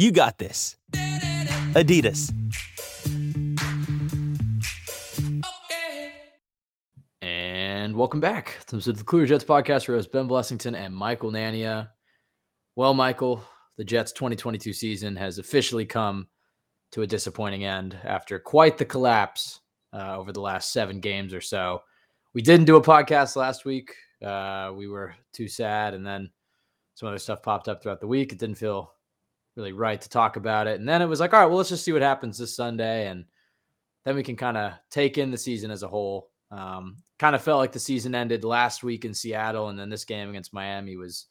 You got this. Adidas. And welcome back to the Clear Jets podcast. Where Ben Blessington and Michael Nania. Well, Michael, the Jets 2022 season has officially come to a disappointing end after quite the collapse uh, over the last seven games or so. We didn't do a podcast last week. Uh, we were too sad, and then some other stuff popped up throughout the week. It didn't feel really right to talk about it. And then it was like, all right, well, let's just see what happens this Sunday. And then we can kind of take in the season as a whole. Um, kind of felt like the season ended last week in Seattle. And then this game against Miami was,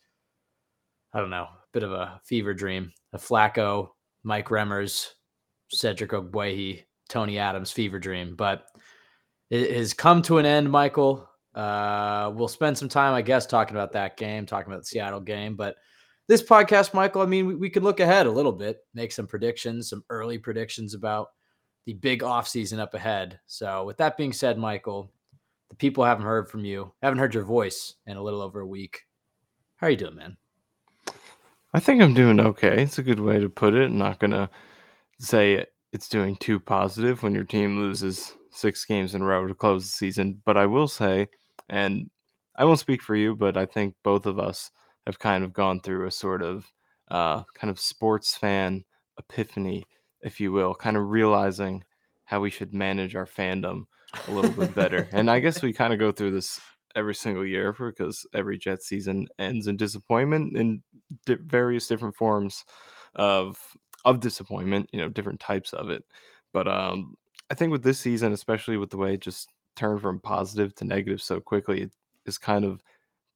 I don't know, a bit of a fever dream. A Flacco, Mike Remmers, Cedric Ogbuehi, Tony Adams fever dream. But it has come to an end, Michael. Uh, we'll spend some time, I guess, talking about that game, talking about the Seattle game. But this podcast, Michael, I mean, we, we could look ahead a little bit, make some predictions, some early predictions about the big offseason up ahead. So, with that being said, Michael, the people haven't heard from you, haven't heard your voice in a little over a week. How are you doing, man? I think I'm doing okay. It's a good way to put it. I'm not going to say it's doing too positive when your team loses six games in a row to close the season. But I will say, and I won't speak for you, but I think both of us have kind of gone through a sort of uh, kind of sports fan epiphany, if you will, kind of realizing how we should manage our fandom a little bit better. and I guess we kind of go through this every single year because every Jet season ends in disappointment in di- various different forms of of disappointment, you know, different types of it. But um, I think with this season, especially with the way it just turned from positive to negative so quickly, it is kind of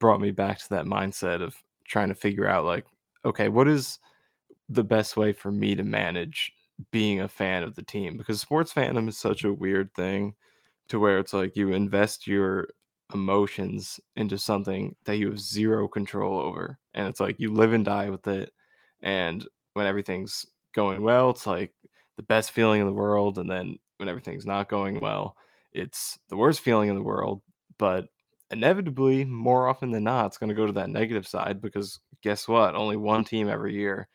brought me back to that mindset of trying to figure out like okay what is the best way for me to manage being a fan of the team? Because sports fandom is such a weird thing to where it's like you invest your emotions into something that you have zero control over and it's like you live and die with it and when everything's going well it's like the best feeling in the world and then when everything's not going well it's the worst feeling in the world but inevitably, more often than not, it's going to go to that negative side because guess what? Only one team every year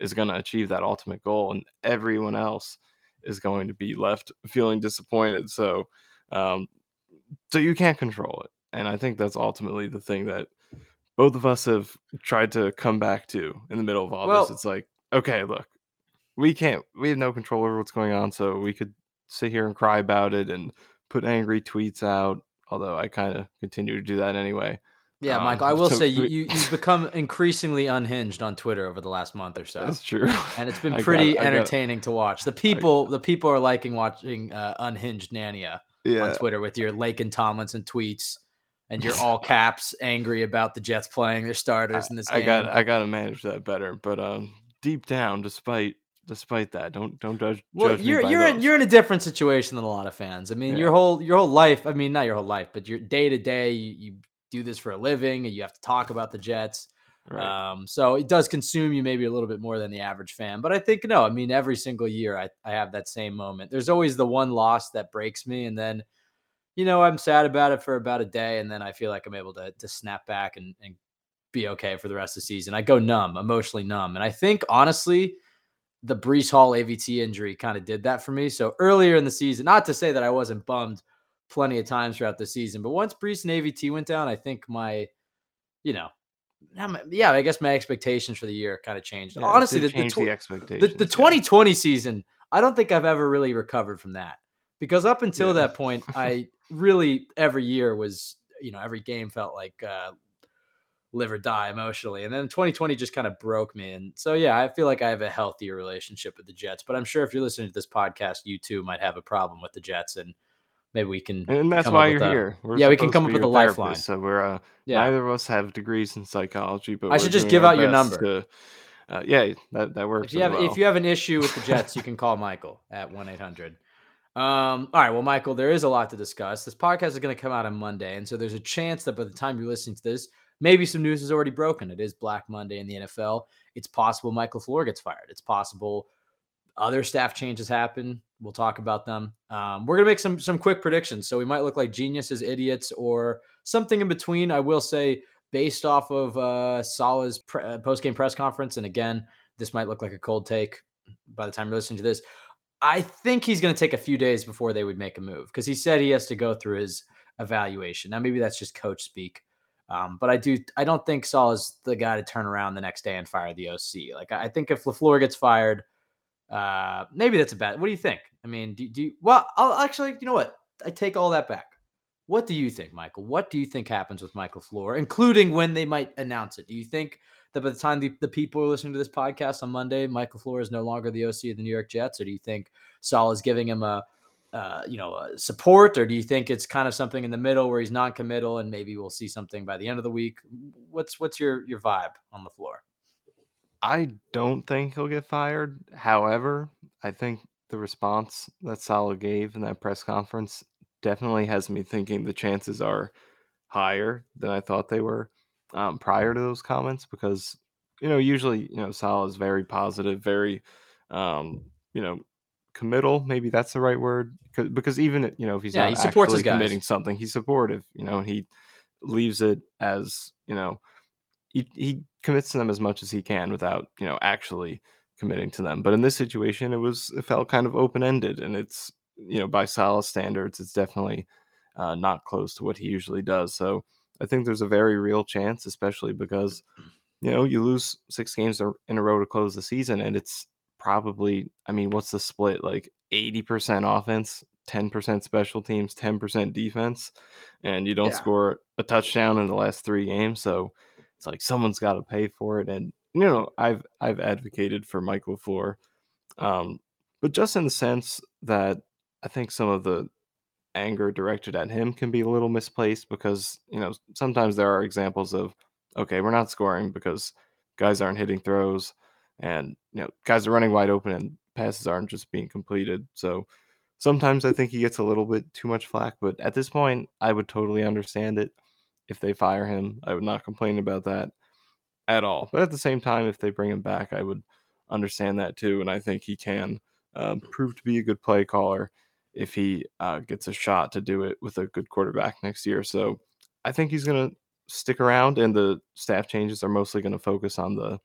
is going to achieve that ultimate goal, and everyone else is going to be left feeling disappointed. So, um, so you can't control it, and I think that's ultimately the thing that both of us have tried to come back to in the middle of all well, this. It's like, okay, look, we can't, we have no control over what's going on, so we could sit here and cry about it and put angry tweets out although I kind of continue to do that anyway. Yeah, um, Michael, I will so say you, you have become increasingly unhinged on Twitter over the last month or so. That's true, and it's been pretty got, entertaining got, to watch. The people, the people are liking watching uh, unhinged Nania yeah. on Twitter with your Laken Tomlinson tweets and you're all caps angry about the Jets playing their starters in this game. I got I got to manage that better, but um, deep down, despite despite that. Don't don't judge. Well, judge you're you're in, you're in a different situation than a lot of fans. I mean, yeah. your whole your whole life. I mean, not your whole life, but your day to day. You do this for a living, and you have to talk about the Jets. Right. Um, so it does consume you maybe a little bit more than the average fan. But I think no. I mean, every single year I I have that same moment. There's always the one loss that breaks me, and then. You know, I'm sad about it for about a day, and then I feel like I'm able to to snap back and, and be okay for the rest of the season. I go numb, emotionally numb. And I think honestly, the Breece Hall AVT injury kind of did that for me. So earlier in the season, not to say that I wasn't bummed plenty of times throughout the season, but once Breece and AVT went down, I think my, you know, yeah, I guess my expectations for the year kind of changed. Yeah, Honestly, the, the, tw- the, expectations, the, the 2020 season, I don't think I've ever really recovered from that because up until yeah. that point, I really every year was you know, every game felt like uh, live or die emotionally. And then 2020 just kind of broke me. And so, yeah, I feel like I have a healthier relationship with the Jets. But I'm sure if you're listening to this podcast, you too might have a problem with the Jets. And maybe we can. And that's why you're a, here. We're yeah, we can come up with a lifeline. So we're, uh, yeah. neither of us have degrees in psychology, but I should just give out your number. To, uh, yeah, that, that works. If you, have, well. if you have an issue with the Jets, you can call Michael at 1 800. Um, all right. Well, Michael, there is a lot to discuss. This podcast is going to come out on Monday. And so there's a chance that by the time you're listening to this, maybe some news is already broken. It is Black Monday in the NFL. It's possible Mike LaFleur gets fired. It's possible other staff changes happen. We'll talk about them. Um, we're gonna make some some quick predictions. So we might look like geniuses, idiots, or something in between. I will say, based off of uh, Saleh's pre- uh, post game press conference, and again, this might look like a cold take by the time you're listening to this. I think he's to take a few days before they would make a move because he said he has to go through his evaluation. Now, maybe that's just coach speak, um, but I do I don't think Saleh is the guy to turn around the next day and fire the OC. Like I think if Lafleur gets fired, uh, maybe that's a bad. What do you think? I mean, do, do you, well? I'll actually, you know what? I take all that back. What do you think, Michael? What do you think happens with Mike LaFleur, including when they might announce it? Do you think that by the time the, the people are listening to this podcast on Monday, Mike LaFleur is no longer the OC of the New York Jets, or do you think Saleh is giving him a, uh, you know, a support, or do you think it's kind of something in the middle where he's non-committal and maybe we'll see something by the end of the week? What's what's your your vibe on LaFleur? I don't think he'll get fired. However, I think the response that Saleh gave in that press conference definitely has me thinking the chances are higher than I thought they were um, prior to those comments because you know usually you know Saleh is very positive, very um, you know committal. Maybe that's the right word because even you know if he's yeah, not he supports actually committing something, he's supportive. You know, and he leaves it as you know he he commits to them as much as he can without you know actually committing to them. But in this situation, it was it felt kind of open ended, and it's you know by Saleh standards, it's definitely uh, not close to what he usually does. So I think there's a very real chance, especially because you know you lose six games in a row to close the season, and it's probably I mean, what's the split like? 80% offense, 10% special teams, 10% defense, and you don't yeah. score a touchdown in the last three games. So it's like someone's got to pay for it. And you know, I've I've advocated for Mike LaFleur, um, but just in the sense that I think some of the anger directed at him can be a little misplaced because you know sometimes there are examples of okay we're not scoring because guys aren't hitting throws and you know guys are running wide open and passes aren't just being completed so sometimes i think he gets a little bit too much flack but at this point i would totally understand it if they fire him i would not complain about that at all but at the same time if they bring him back i would understand that too and i think he can um, prove to be a good play caller if he uh, gets a shot to do it with a good quarterback next year. So I think he's going to stick around, and the staff changes are mostly going to focus on the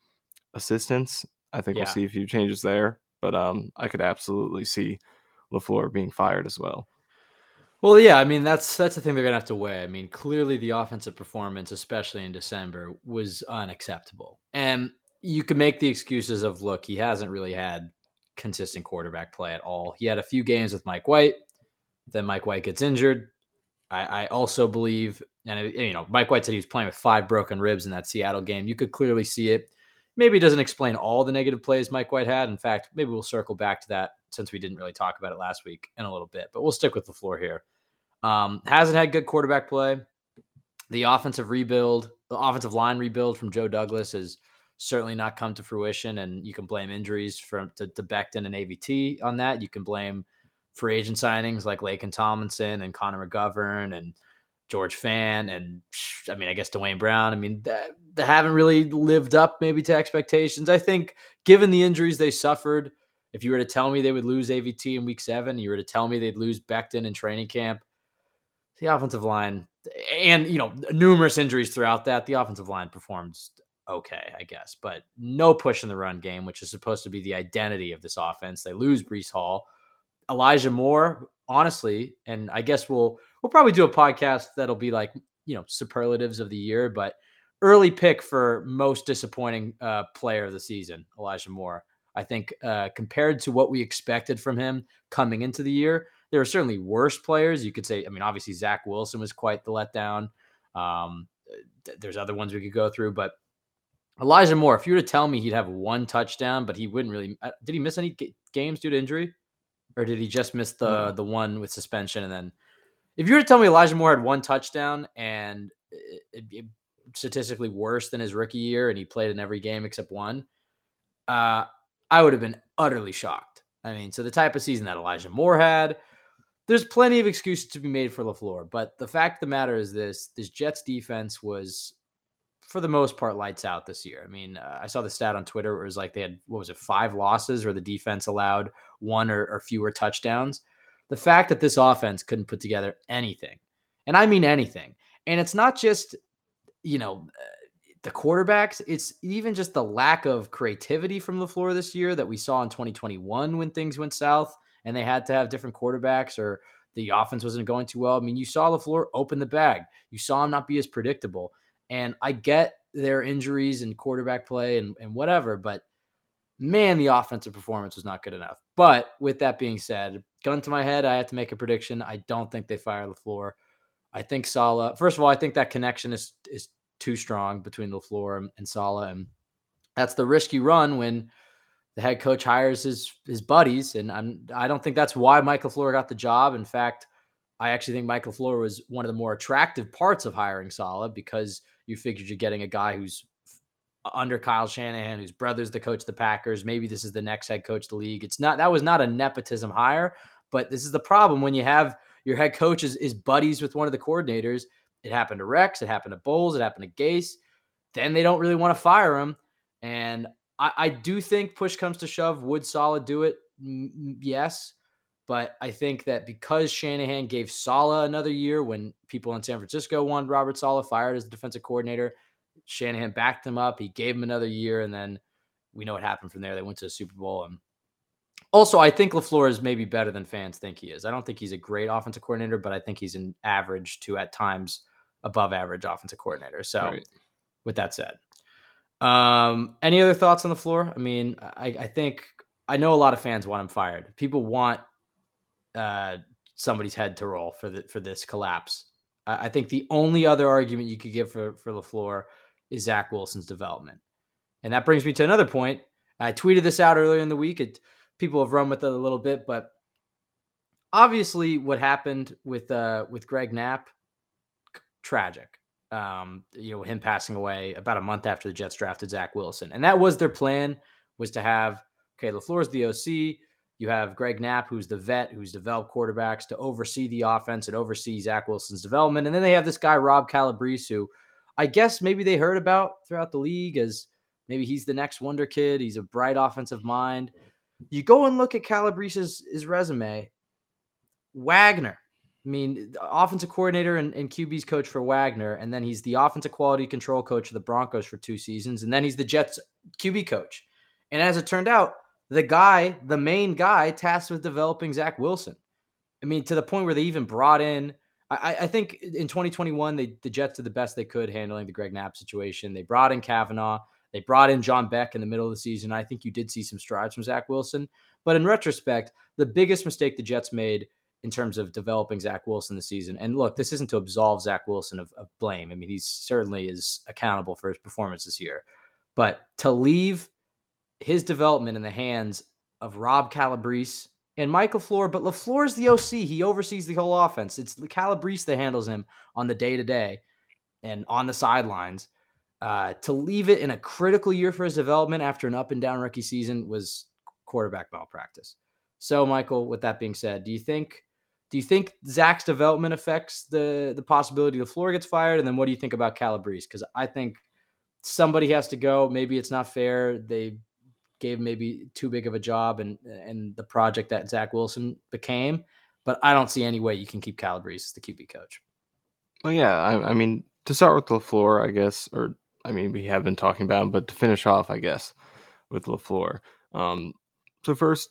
assistants. I think yeah. we'll see a few changes there, but um, I could absolutely see Lafleur being fired as well. Well, yeah, I mean that's that's the thing they're gonna have to weigh. I mean, clearly the offensive performance, especially in December, was unacceptable, and you can make the excuses of, look, he hasn't really had consistent quarterback play at all. He had a few games with Mike White, then Mike White gets injured. I, I also believe, and you know, Mike White said he was playing with five broken ribs in that Seattle game. You could clearly see it. Maybe it doesn't explain all the negative plays Mike White had. In fact, maybe we'll circle back to that since we didn't really talk about it last week in a little bit, but we'll stick with LaFleur here. Um, hasn't had good quarterback play. The offensive rebuild, the offensive line rebuild from Joe Douglas has certainly not come to fruition. And you can blame injuries from to, to Becton and AVT on that. You can blame free agent signings like Laken Tomlinson and Connor McGovern and George Fant and I mean, I guess Duane Brown. I mean, they haven't really lived up maybe to expectations. I think given the injuries they suffered, if you were to tell me they would lose AVT in week seven, you were to tell me they'd lose Becton in training camp, the offensive line and you know numerous injuries throughout that, the offensive line performed okay, I guess, but no push in the run game, which is supposed to be the identity of this offense. They lose Breece Hall, Elijah Moore, honestly, and I guess we'll we'll probably do a podcast that'll be like you know superlatives of the year, but early pick for most disappointing uh, player of the season, Elijah Moore. I think uh, compared to what we expected from him coming into the year, there are certainly worse players. You could say, I mean, obviously Zach Wilson was quite the letdown. Um, th- there's other ones we could go through, but Elijah Moore, if you were to tell me he'd have one touchdown, but he wouldn't really, uh, did he miss any g- games due to injury, or did he just miss the the one with suspension? And then, if you were to tell me Elijah Moore had one touchdown and it, it, statistically worse than his rookie year, and he played in every game except one, uh, I would have been utterly shocked. I mean, so the type of season that Elijah Moore had, there's plenty of excuses to be made for LaFleur. But the fact of the matter is this this Jets defense was, for the most part, lights out this year. I mean, uh, I saw the stat on Twitter where it was like they had, what was it, five losses where the defense allowed one or, or fewer touchdowns. The fact that this offense couldn't put together anything, and I mean anything, and it's not just, you know, uh, the quarterbacks, it's even just the lack of creativity from LaFleur this year that we saw in 2021 when things went south and they had to have different quarterbacks or the offense wasn't going too well. I mean, you saw LaFleur open the bag. You saw him not be as predictable. And I get their injuries and quarterback play and, and whatever, but man, the offensive performance was not good enough. But with that being said, gun to my head, I have to make a prediction. I don't think they fire LaFleur. I think Saleh, first of all, I think that connection is is too strong between LaFleur and, and Saleh. And that's the risk you run when the head coach hires his his buddies. And I'm I don't think that's why Mike LaFleur got the job. In fact, I actually think Mike LaFleur was one of the more attractive parts of hiring Saleh because you figured you're getting a guy who's under Kyle Shanahan, whose brother's the coach of the Packers. Maybe this is the next head coach of the league. It's not that was not a nepotism hire, but this is the problem when you have your head coach is, is buddies with one of the coordinators. It happened to Rex, it happened to Bowles, it happened to Gase. Then they don't really want to fire him. And I, I do think push comes to shove, would Saleh do it? Yes. But I think that because Shanahan gave Saleh another year when people in San Francisco wanted Robert Saleh fired as the defensive coordinator, Shanahan backed him up. He gave him another year, and then we know what happened from there. They went to the Super Bowl. And also, I think LaFleur is maybe better than fans think he is. I don't think he's a great offensive coordinator, but I think he's an average to at times above average offensive coordinator. So, Right. with that said, um, any other thoughts on LaFleur? I mean, I, I think I know a lot of fans want him fired. People want uh, somebody's head to roll for the for this collapse. I, I think the only other argument you could give for for Lafleur is Zach Wilson's development, and that brings me to another point. I tweeted this out earlier in the week. It, people have run with it a little bit, but obviously, what happened with uh, with Greg Knapp, tragic. Um, you know, him passing away about a month after the Jets drafted Zach Wilson, and that was their plan was to have okay, Lafleur's the OC. You have Greg Knapp, who's the vet, who's developed quarterbacks to oversee the offense and oversee Zach Wilson's development, and then they have this guy Rob Calabrese, who I guess maybe they heard about throughout the league as maybe he's the next wonder kid. He's a bright offensive mind. You go and look at Calabrese's his resume. Wagner, I mean, offensive coordinator and, and QB's coach for Wagner, and then he's the offensive quality control coach for the Broncos for two seasons, and then he's the Jets QB coach. And as it turned out, the guy, the main guy, tasked with developing Zach Wilson. I mean, to the point where they even brought in. I, I think in 2021, they the Jets did the best they could handling the Greg Knapp situation. They brought in Cavanaugh. They brought in John Beck in the middle of the season. I think you did see some strides from Zach Wilson. But in retrospect, the biggest mistake the Jets made in terms of developing Zach Wilson this season. And look, this isn't to absolve Zach Wilson of, of blame. I mean, he certainly is accountable for his performance this year. But to leave his development in the hands of Rob Calabrese and Mike LaFleur, but LaFleur is the OC. He oversees the whole offense. It's Calabrese that handles him on the day to day and on the sidelines. Uh, to leave it in a critical year for his development after an up and down rookie season was quarterback malpractice. So, Michael, with that being said, do you think do you think Zach's development affects the the possibility LaFleur gets fired? And then what do you think about Calabrese? Because I think somebody has to go. Maybe it's not fair. They gave maybe too big of a job and and the project that Zach Wilson became. But I don't see any way you can keep Calabrese as the QB coach. Well, yeah, I, I mean, to start with LaFleur, I guess, or I mean, we have been talking about him, but to finish off, I guess, with LaFleur. Um, so, first,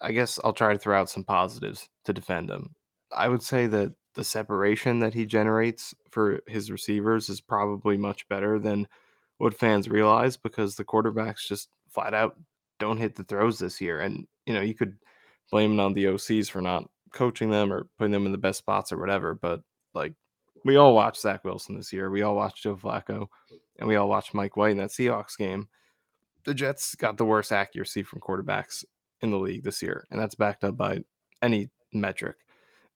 I guess I'll try to throw out some positives to defend him. I would say that the separation that he generates for his receivers is probably much better than what fans realize because the quarterbacks just flat out don't hit the throws this year. And, you know, you could blame it on the OCs for not coaching them or putting them in the best spots or whatever, but like we all watched Zach Wilson this year. We all watched Joe Flacco, and we all watched Mike White in that Seahawks game. The Jets got the worst accuracy from quarterbacks in the league this year, and that's backed up by any metric,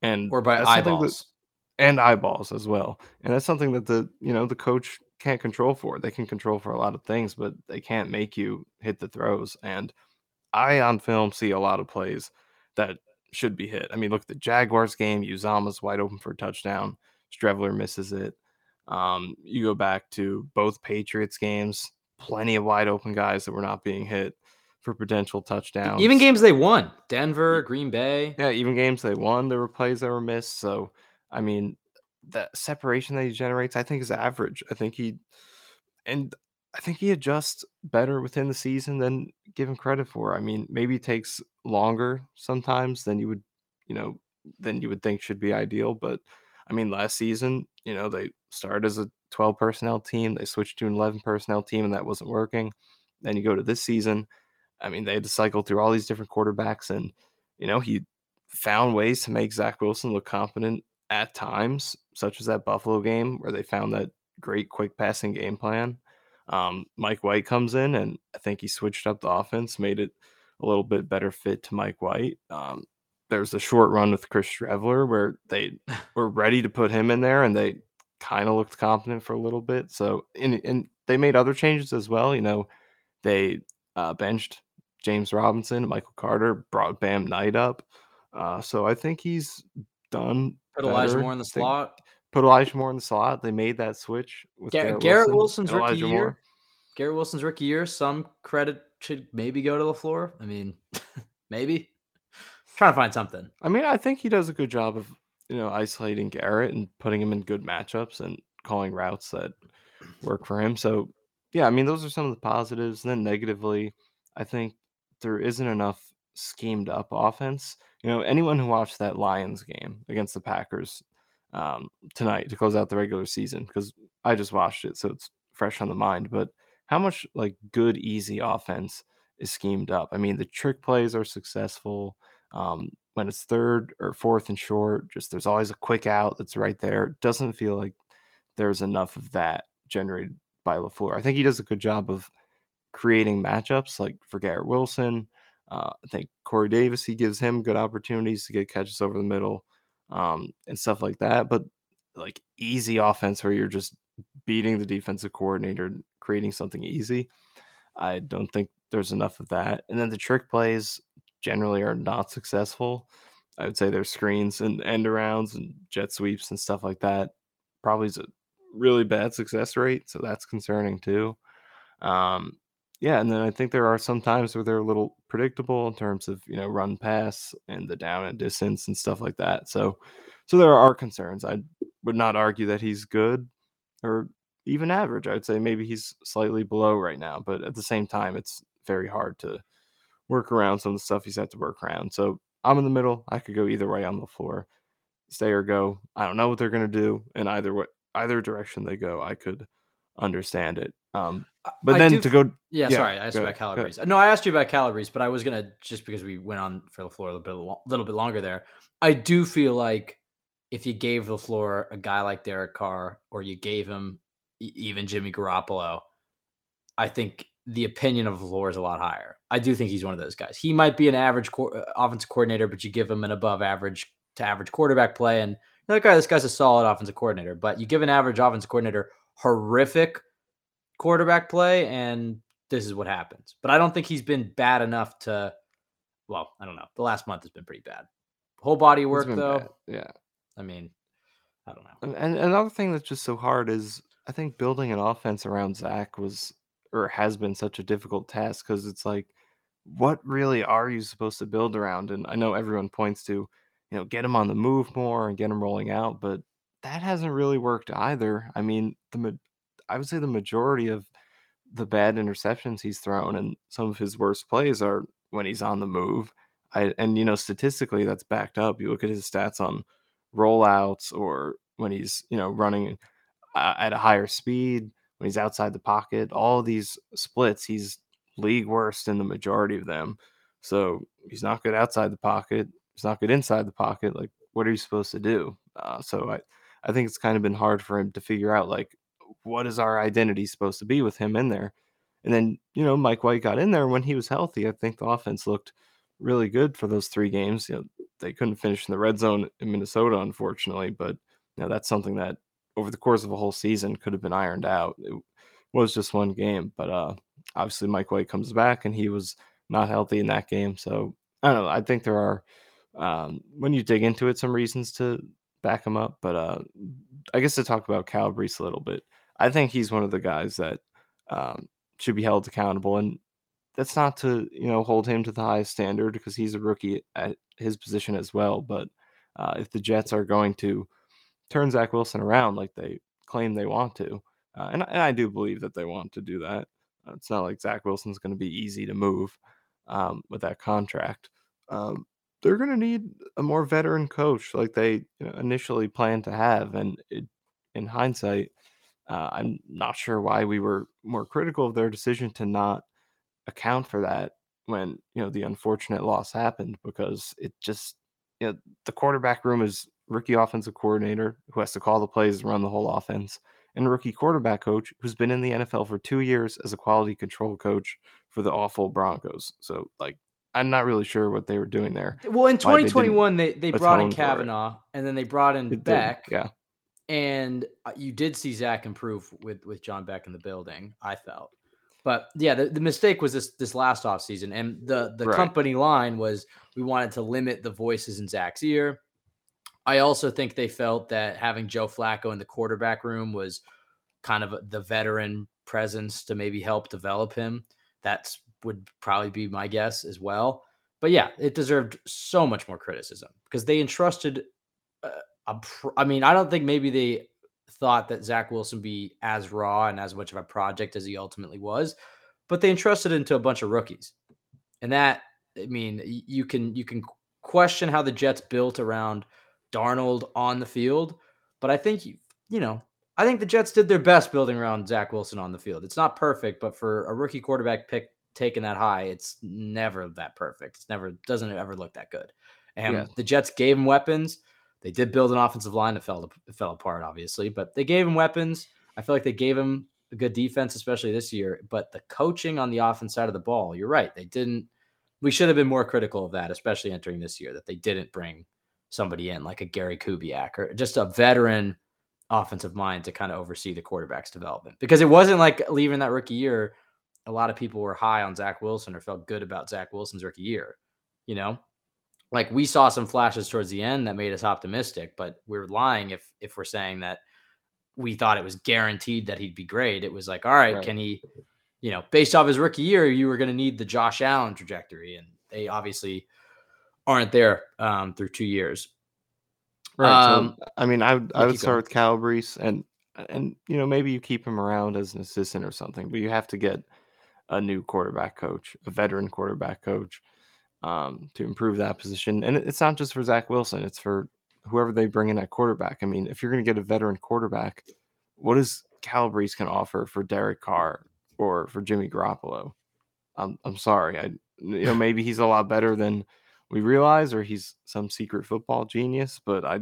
and or by something that- eyeballs. and eyeballs as well. And that's something that the you know the coach can't control for. They can control for a lot of things, but they can't make you hit the throws. And I on film see a lot of plays that should be hit. I mean, look at the Jaguars game. Uzomah's wide open for a touchdown. Streveler misses it. Um, you go back to both Patriots games. Plenty of wide open guys that were not being hit for potential touchdowns. Even games they won, Denver, Green Bay. Yeah, even games they won, there were plays that were missed. So, I mean, the separation that he generates, I think, is average. I think he, and I think he adjusts better within the season than given credit for. I mean, maybe it takes longer sometimes than you would, you know, than you would think should be ideal. But I mean, last season, you know, they started as a 12 personnel team, they switched to an 11 personnel team, and that wasn't working. Then you go to this season. I mean, they had to cycle through all these different quarterbacks, and you know, he found ways to make Zach Wilson look competent at times, such as that Buffalo game where they found that great quick passing game plan. Um, Mike White comes in, and I think he switched up the offense, made it a little bit better fit to Mike White. Um, there's a short run with Chris Streveler where they were ready to put him in there, and they kind of looked confident for a little bit. So, and, and they made other changes as well. You know, they uh, benched James Robinson, Michael Carter, brought Bam Knight up. Uh, so I think he's done. Put Elijah. Moore in the slot. Put Elijah Moore in the slot. They made that switch with Garrett, Garrett, Garrett Wilson Wilson's rookie year. Moore. Garrett Wilson's rookie year. Some credit should maybe go to LaFleur. I mean, maybe. Trying to find something. I mean, I think he does a good job of you know isolating Garrett and putting him in good matchups and calling routes that work for him. So yeah, I mean those are some of the positives. And then negatively, I think there isn't enough schemed up offense. You know, anyone who watched that Lions game against the Packers um, tonight to close out the regular season, because I just watched it, so it's fresh on the mind. But how much like good, easy offense is schemed up? I mean, the trick plays are successful. Um, when it's third or fourth and short, just there's always a quick out that's right there. It doesn't feel like there's enough of that generated by LaFleur. I think he does a good job of creating matchups like for Garrett Wilson. Uh, I think Corey Davis, he gives him good opportunities to get catches over the middle um, and stuff like that. But like easy offense where you're just beating the defensive coordinator, creating something easy. I don't think there's enough of that. And then the trick plays generally are not successful. I would say their screens and end arounds and jet sweeps and stuff like that probably is a really bad success rate. So that's concerning too. Um, yeah, and then I think there are some times where they're a little predictable in terms of you know run pass and the down and distance and stuff like that. So, so there are concerns. I would not argue that he's good or even average. I'd say maybe he's slightly below right now, but at the same time, it's very hard to work around some of the stuff he's had to work around. So I'm in the middle. I could go either way on LaFleur, stay or go. I don't know what they're gonna do, and either way, either direction they go, I could understand it. Um, but I then do to go, Yeah, Yeah, sorry, I asked you about Calabrese. No, I asked you about Calabrese, but I was gonna just because we went on for LaFleur a little bit, lo- little bit longer there. I do feel like if you gave LaFleur a guy like Derek Carr, or you gave him even Jimmy Garoppolo, I think the opinion of LaFleur is a lot higher. I do think he's one of those guys. He might be an average co- uh, offensive coordinator, but you give him an above average to average quarterback play, and that guy, this guy's a solid offensive coordinator. But you give an average offensive coordinator horrific quarterback play, and this is what happens. But I don't think he's been bad enough to. Well, I don't know. The last month has been pretty bad. Whole body work though. bad, yeah. I mean, I don't know. And, and another thing that's just so hard is I think building an offense around Zach was or has been such a difficult task because it's like, what really are you supposed to build around? And I know everyone points to, you know, get him on the move more and get him rolling out, but that hasn't really worked either. I mean, the I would say the majority of the bad interceptions he's thrown and some of his worst plays are when he's on the move. I, and you know, statistically, that's backed up. You look at his stats on rollouts or when he's you know running uh, at a higher speed when he's outside the pocket all these splits he's league worst in the majority of them so he's not good outside the pocket he's not good inside the pocket like what are you supposed to do uh, so i I think it's kind of been hard for him to figure out like what is our identity supposed to be with him in there. And then, you know, Mike White got in there when he was healthy. I think the offense looked really good for those three games. You know, they couldn't finish in the red zone in Minnesota, unfortunately, but you know, that's something that over the course of a whole season could have been ironed out. It was just one game, but uh obviously Mike White comes back and he was not healthy in that game. So I don't know. I think there are um, when you dig into it some reasons to back him up, but uh, I guess to talk about Calabrese a little bit, I think he's one of the guys that um, should be held accountable, and that's not to you know hold him to the highest standard because he's a rookie at his position as well. But uh, if the Jets are going to turn Zach Wilson around like they claim they want to, uh, and, and I do believe that they want to do that, uh, it's not like Zach Wilson's going to be easy to move um, with that contract. Um, they're going to need a more veteran coach like they you know, initially planned to have. And it, in hindsight, uh, I'm not sure why we were more critical of their decision to not account for that when you know the unfortunate loss happened because it just you know the quarterback room is rookie offensive coordinator who has to call the plays and run the whole offense and rookie quarterback coach who's been in the NFL for two years as a quality control coach for the awful Broncos. So, like, I'm not really sure what they were doing there. Well, in 2021, they, they, they brought in Cavanaugh and then they brought in it Beck. Did, yeah. And uh, you did see Zach improve with, with John Beck in the building, I felt. But yeah, the, the mistake was this this last off season, And the, the right. company line was we wanted to limit the voices in Zach's ear. I also think they felt that having Joe Flacco in the quarterback room was kind of the veteran presence to maybe help develop him. That's would probably be my guess as well. But yeah, it deserved so much more criticism because they entrusted. Uh, pr- I mean, I don't think maybe they thought that Zach Wilson be as raw and as much of a project as he ultimately was, but they entrusted into a bunch of rookies, and that I mean, you can you can question how the Jets built around Darnold on the field, but I think you you know I think the Jets did their best building around Zach Wilson on the field. It's not perfect, but for a rookie quarterback pick taken that high, it's never that perfect. It's never doesn't ever look that good. And yeah. the Jets gave him weapons. They did build an offensive line that fell fell apart, obviously, but they gave him weapons. I feel like they gave him a good defense, especially this year. But the coaching on the offense side of the ball, you're right. They didn't. We should have been more critical of that, especially entering this year, that they didn't bring somebody in like a Gary Kubiak or just a veteran offensive mind to kind of oversee the quarterback's development because it wasn't like leaving that rookie year. A lot of people were high on Zach Wilson or felt good about Zach Wilson's rookie year. You know, like we saw some flashes towards the end that made us optimistic, but we're lying if if we're saying that we thought it was guaranteed that he'd be great. It was like, all right, right. can he, you know, based off his rookie year, you were going to need the Josh Allen trajectory, and they obviously aren't there um, through two years. Right. Um, so, I mean, I would, I would start with Calabrese, and and you know maybe you keep him around as an assistant or something, but you have to get a new quarterback coach, a veteran quarterback coach, um, to improve that position. And it's not just for Zach Wilson; it's for whoever they bring in at quarterback. I mean, if you're going to get a veteran quarterback, what does Calabrese can offer for Derek Carr or for Jimmy Garoppolo? I'm I'm sorry, I you know maybe he's a lot better than we realize, or he's some secret football genius, but I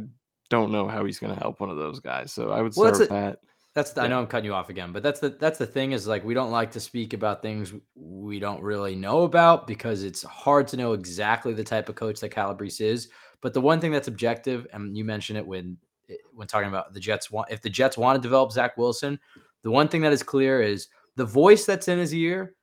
don't know how he's going to help one of those guys. So I would well, start with that. That's the, yeah. I know I'm cutting you off again, but that's the that's the thing is like we don't like to speak about things we don't really know about because it's hard to know exactly the type of coach that Calabrese is. But the one thing that's objective, and you mentioned it when eh, when talking about the Jets want if the Jets want to develop Zach Wilson, the one thing that is clear is the voice that's in his ear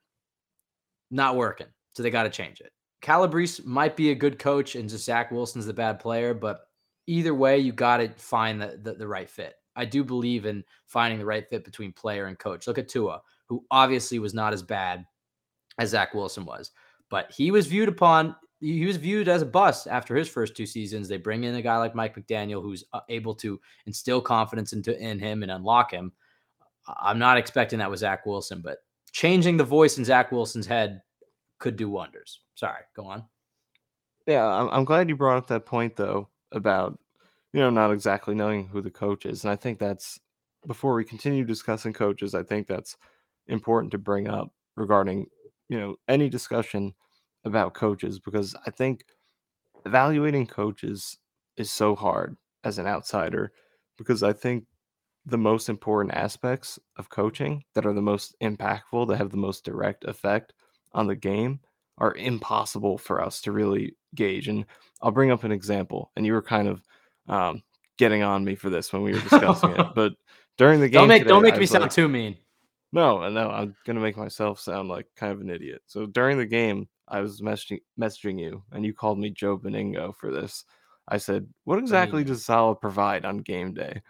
not working. So they got to change it. Calabrese might be a good coach and just Zach Wilson's the bad player, but either way, you got to find the, the, the right fit. I do believe in finding the right fit between player and coach. Look at Tua, who obviously was not as bad as Zach Wilson was, but he was viewed upon he was viewed as a bust after his first two seasons. They bring in a guy like Mike McDaniel who's uh, able to instill confidence into in him and unlock him. I'm not expecting that with Zach Wilson, but changing the voice in Zach Wilson's head could do wonders. Sorry, go on. Yeah, I'm, I'm glad you brought up that point though about you know not exactly knowing who the coach is, and I think that's before we continue discussing coaches, I think that's important to bring up regarding you know any discussion about coaches because I think evaluating coaches is so hard as an outsider because I think the most important aspects of coaching that are the most impactful, that have the most direct effect on the game, are impossible for us to really gauge. And I'll bring up an example. And you were kind of um, getting on me for this when we were discussing it, but during the game, don't make today, don't make me sound like- too mean. no, and no, I'm gonna make myself sound like kind of an idiot. So during the game, I was messaging messaging you, and you called me Joe Benigno for this. I said, "What exactly does Saleh provide on game day?"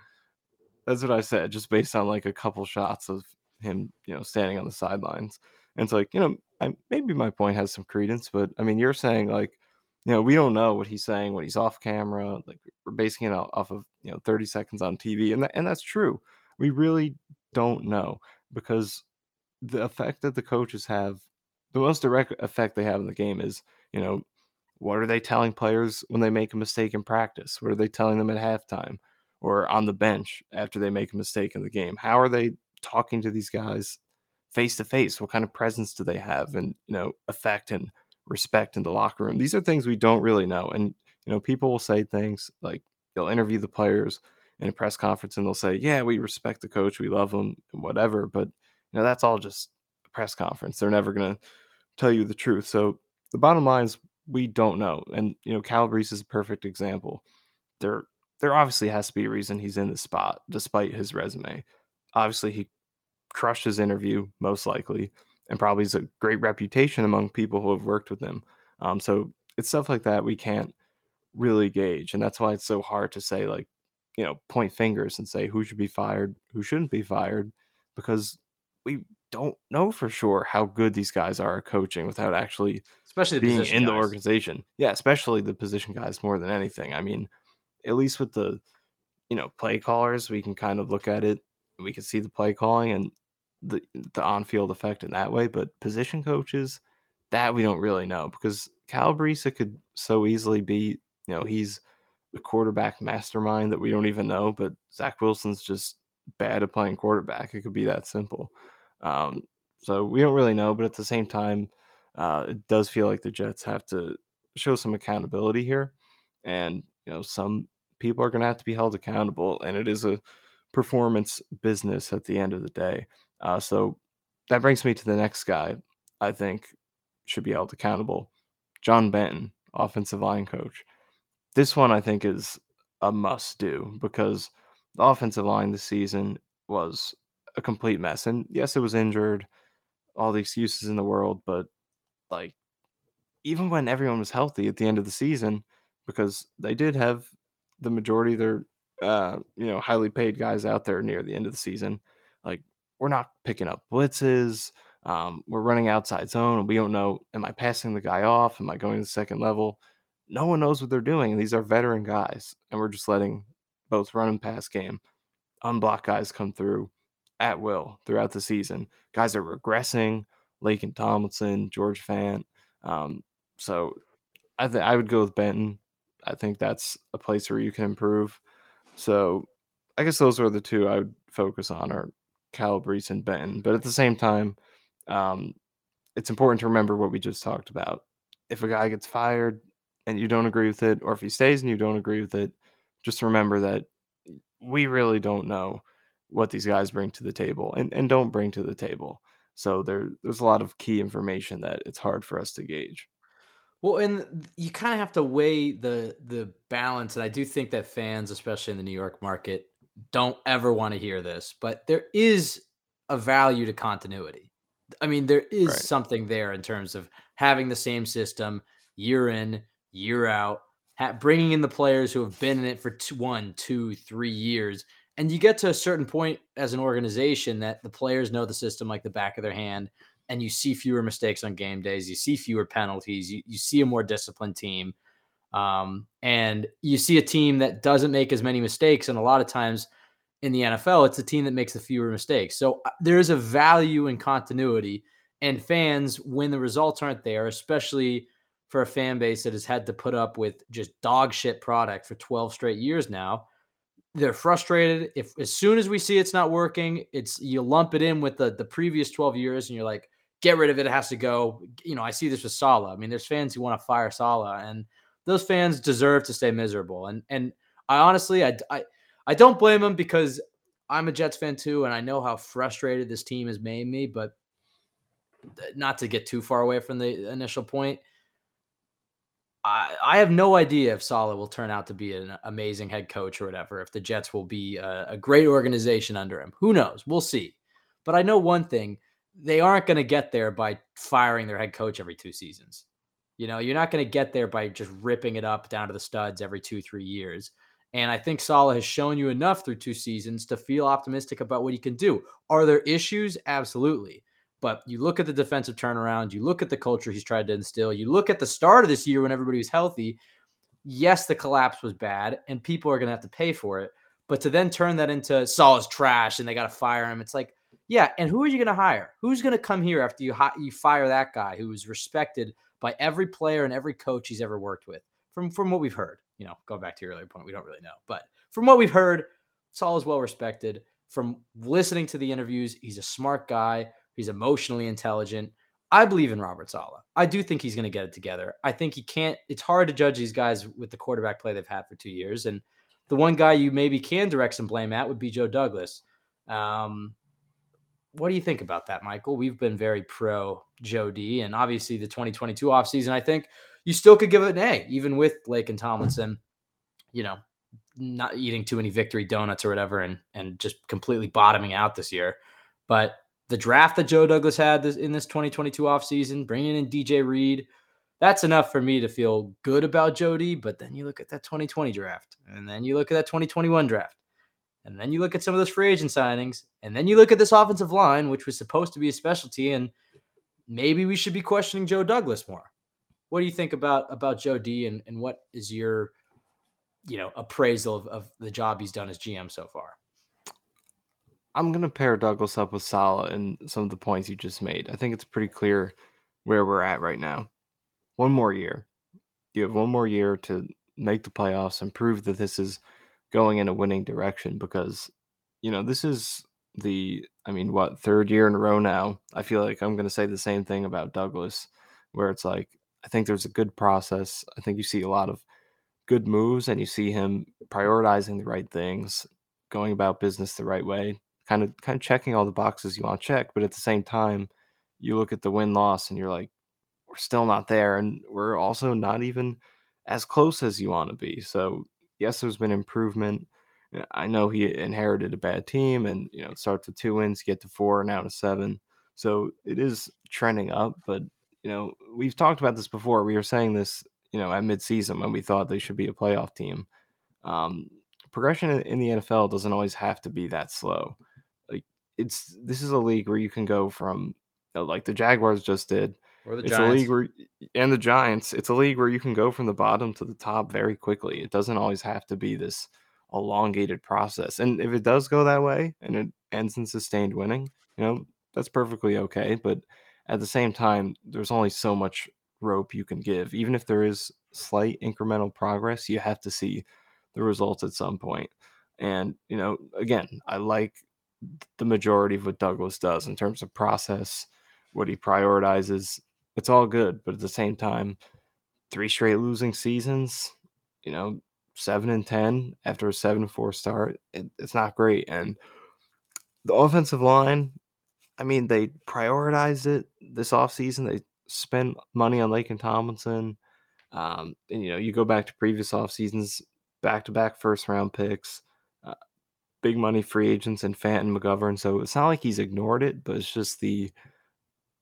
That's what I said, just based on like a couple shots of him, you know, standing on the sidelines. And it's like, you know, I, maybe my point has some credence, but I mean, you're saying like, you know, we don't know what he's saying when he's off camera. Like we're basing it off of you know 30 seconds on TV, and that, and that's true. We really don't know because the effect that the coaches have, the most direct effect they have in the game is, you know, what are they telling players when they make a mistake in practice? What are they telling them at halftime or on the bench after they make a mistake in the game? How are they talking to these guys face to face? What kind of presence do they have and, you know, effect and respect in the locker room? These are things we don't really know. And, you know, people will say things like they'll interview the players in a press conference and they'll say, yeah, we respect the coach, we love him, whatever. But, you know, that's all just a press conference. They're never going to tell you the truth. So the bottom line is we don't know. And, you know, Calabrese is a perfect example. There, there obviously has to be a reason he's in the spot despite his resume. Obviously, he crushed his interview, most likely, and probably has a great reputation among people who have worked with him. Um, so it's stuff like that we can't really gauge. And that's why it's so hard to say, like, you know, point fingers and say who should be fired, who shouldn't be fired, because we don't know for sure how good these guys are at coaching without actually Especially being in the organization. Yeah, especially the position guys more than anything. I mean, at least with the you know play callers, we can kind of look at it. We can see the play calling and the the on field effect in that way. But position coaches, that we don't really know because Calabrese could so easily be you know he's a quarterback mastermind that we don't even know. But Zach Wilson's just bad at playing quarterback. It could be that simple. Um, so we don't really know. But at the same time, uh, it does feel like the Jets have to show some accountability here, and you know some people are going to have to be held accountable, and it is a performance business at the end of the day. Uh, so that brings me to the next guy. I think should be held accountable, John Benton, offensive line coach. This one I think is a must do because the offensive line this season was a complete mess, and yes, it was injured, all the excuses in the world, but like even when everyone was healthy at the end of the season, because they did have the majority of their uh, you know, highly paid guys out there near the end of the season. We're not picking up blitzes. Um, we're running outside zone and we don't know, am I passing the guy off? Am I going to the second level? No one knows what they're doing. These are veteran guys. And we're just letting both run and pass game, unblock guys come through at will throughout the season. Guys are regressing. Laken Tomlinson, George Fant. Um, so I I would go with Benton. I think that's a place where you can improve. So I guess those are the two I would focus on are Calabrese and Benton. But at the same time, um, it's important to remember what we just talked about. If a guy gets fired and you don't agree with it, or if he stays and you don't agree with it, just remember that we really don't know what these guys bring to the table and, and don't bring to the table. So there there's a lot of key information that it's hard for us to gauge. Well, and you kind of have to weigh the the balance, and I do think that fans, especially in the New York market, don't ever want to hear this, but there is a value to continuity. I mean, there is Right. something there in terms of having the same system year in, year out, ha- bringing in the players who have been in it for two, one, two, three years, and you get to a certain point as an organization that the players know the system like the back of their hand and you see fewer mistakes on game days, you see fewer penalties, you, you see a more disciplined team. Um, and you see a team that doesn't make as many mistakes. And a lot of times in the NFL, it's a team that makes the fewer mistakes. So uh, there is a value in continuity. And fans, when the results aren't there, especially for a fan base that has had to put up with just dog shit product for 12 straight years now, they're frustrated. If as soon as we see it's not working, it's you lump it in with the the previous 12 years and you're like, get rid of it. It has to go. You know, I see this with Saleh. I mean, there's fans who want to fire Saleh, and those fans deserve to stay miserable. And and I honestly, I I, I don't blame them because I'm a Jets fan too, and I know how frustrated this team has made me. But not to get too far away from the initial point, I, I have no idea if Saleh will turn out to be an amazing head coach or whatever. If the Jets will be a, a great organization under him, who knows? We'll see. But I know one thing: they aren't going to get there by firing their head coach every two seasons. You know, you're not going to get there by just ripping it up down to the studs every two, three years. And I think Saleh has shown you enough through two seasons to feel optimistic about what he can do. Are there issues? Absolutely. But you look at the defensive turnaround, you look at the culture he's tried to instill, you look at the start of this year when everybody was healthy. Yes, the collapse was bad, and people are going to have to pay for it. But to then turn that into Saleh's trash and they got to fire him, it's like, yeah. And who are you going to hire? Who's going to come here after you you fire that guy who is respected by every player and every coach he's ever worked with? From from what we've heard, you know, going back to your earlier point, we don't really know, but from what we've heard, Saul is well respected. From listening to the interviews, he's a smart guy. He's emotionally intelligent. I believe in Robert Saleh. I do think he's going to get it together. I think he can't. It's hard to judge these guys with the quarterback play they've had for two years. And the one guy you maybe can direct some blame at would be Joe Douglas. Um, what do you think about that, Michael? We've been very pro Joe D, and obviously the 2022 offseason, I think you still could give it an A, even with Laken Tomlinson, you know, not eating too many victory donuts or whatever and and just completely bottoming out this year. But the draft that Joe Douglas had this, in this 2022 offseason, bringing in DJ Reed, that's enough for me to feel good about Joe D. But then you look at that 2020 draft, and then you look at that 2021 draft, and then you look at some of those free agent signings, and then you look at this offensive line, which was supposed to be a specialty, and maybe we should be questioning Joe Douglas more. What do you think about about Joe D, and, and what is your you know appraisal of, of the job he's done as GM so far? I'm gonna pair Douglas up with Saleh and some of the points you just made. I think it's pretty clear where we're at right now. One more year. You have one more year to make the playoffs and prove that this is going in a winning direction because you know this is the I mean what third year in a row now. I feel like I'm going to say the same thing about Douglas where it's like I think there's a good process. I think you see a lot of good moves and you see him prioritizing the right things, going about business the right way, kind of kind of checking all the boxes you want to check, but at the same time, you look at the win loss and you're like, we're still not there, and we're also not even as close as you want to be. So yes, there's been improvement. I know he inherited a bad team, and you know, start to two wins, get to four, now to seven. So it is trending up, but you know, we've talked about this before. We were saying this, you know, at midseason when we thought they should be a playoff team. Um, progression in the NFL doesn't always have to be that slow Like, it's this is a league where you can go from you know, like the Jaguars just did. Or the it's Giants. a league where and the Giants. It's a league where you can go from the bottom to the top very quickly. It doesn't always have to be this elongated process. And if it does go that way and it ends in sustained winning, you know, that's perfectly okay. But at the same time, there's only so much rope you can give. Even if there is slight incremental progress, you have to see the results at some point. And, you know, again, I like the majority of what Douglas does in terms of process, what he prioritizes. It's all good, but at the same time, three straight losing seasons, you know, seven and ten after a seven four start, it, it's not great. And the offensive line, I mean, they prioritized it this offseason. They spent money on Laken Tomlinson. Um, and you know, you go back to previous off seasons, back to back first round picks big money free agents and Fant and McGovern. So it's not like he's ignored it, but it's just the,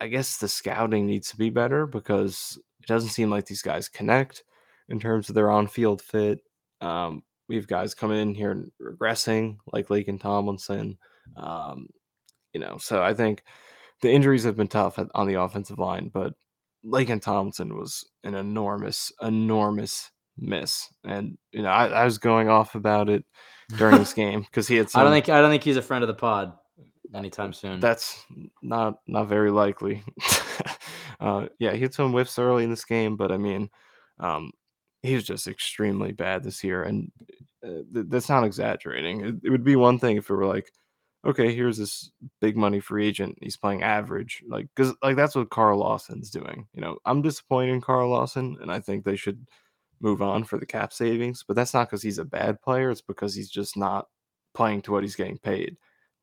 I guess the scouting needs to be better because it doesn't seem like these guys connect in terms of their on field fit. Um, we have guys coming in here and regressing like Laken Tomlinson. Um, you know, so I think the injuries have been tough on the offensive line, but Laken Tomlinson was an enormous, enormous miss. And, you know, I, I was going off about it during this game because he had. Some, I don't think I don't think he's a friend of the pod anytime soon. That's not not very likely. uh, yeah, he had some whiffs early in this game, but I mean, um, he was just extremely bad this year, and uh, th- that's not exaggerating. It, it, would be one thing if it were like, okay, here's this big money free agent, he's playing average, like because like that's what Carl Lawson's doing. You know, I'm disappointed in Carl Lawson, and I think they should move on for the cap savings. But that's not because he's a bad player. It's because he's just not playing to what he's getting paid.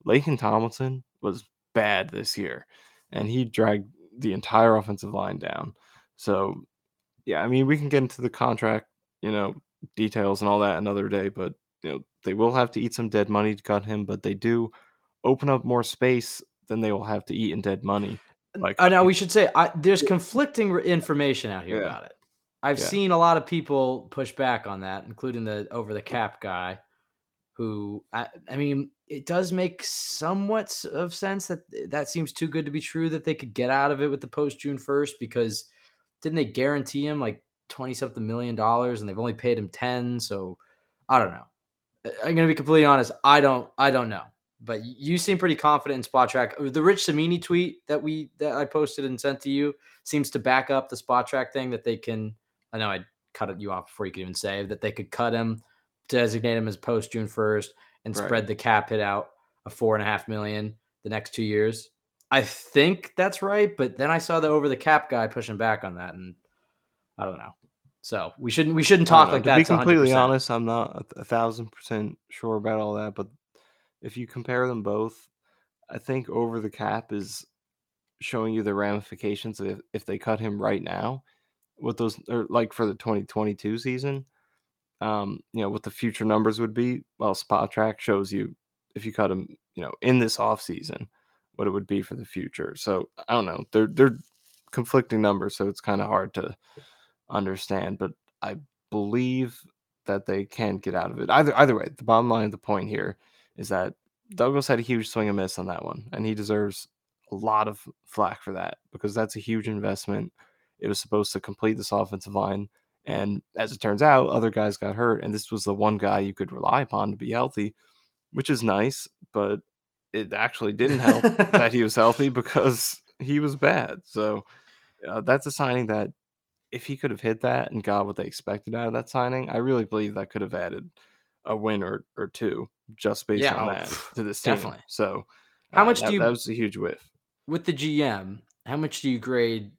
Laken Tomlinson was bad this year, and he dragged the entire offensive line down. So, yeah, I mean, we can get into the contract, you know, details and all that another day, but you know, they will have to eat some dead money to cut him, but they do open up more space than they will have to eat in dead money. Like, uh, now we should say I, there's conflicting information out here yeah. about it. I've yeah. seen a lot of people push back on that, including the over the cap guy, who I, I mean, it does make somewhat of sense that that seems too good to be true that they could get out of it with the post June first because didn't they guarantee him like twenty something million dollars and they've only paid him ten? So I don't know. I'm gonna be completely honest. I don't. I don't know but you seem pretty confident in Spotrac uh, the Rich Cimini tweet that we that I posted and sent to you seems to back up the Spotrac thing that they can. I know I cut you off before you could even say that they could cut him, designate him as post June first, and right. spread the cap hit out a four and a half million the next two years. I think that's right, but then I saw the over the cap guy pushing back on that, and I don't know. So we shouldn't we shouldn't talk like to that. To be completely 100%. honest, I'm not a, thousand percent sure about all that, but if you compare them both, I think over the cap is showing you the ramifications of if, if they cut him right now, what those or like for the 2022 season, um, you know, what the future numbers would be. Well, Spotrac shows you if you cut him, you know, in this off season, what it would be for the future. So I don't know. They're they're conflicting numbers, so it's kind of hard to understand. But I believe that they can get out of it. Either either way, the bottom line of the point here is that Douglas had a huge swing and miss on that one, and he deserves a lot of flack for that because that's a huge investment. It was supposed to complete this offensive line, and as it turns out, other guys got hurt, and this was the one guy you could rely upon to be healthy, which is nice, but it actually didn't help that he was healthy because he was bad. So uh, that's a signing that if he could have hit that and got what they expected out of that signing, I really believe that could have added a win or, or two just based yeah, on oh, that to this team. Definitely. So, how uh, much that, do you? That was a huge whiff. With the GM, how much do you grade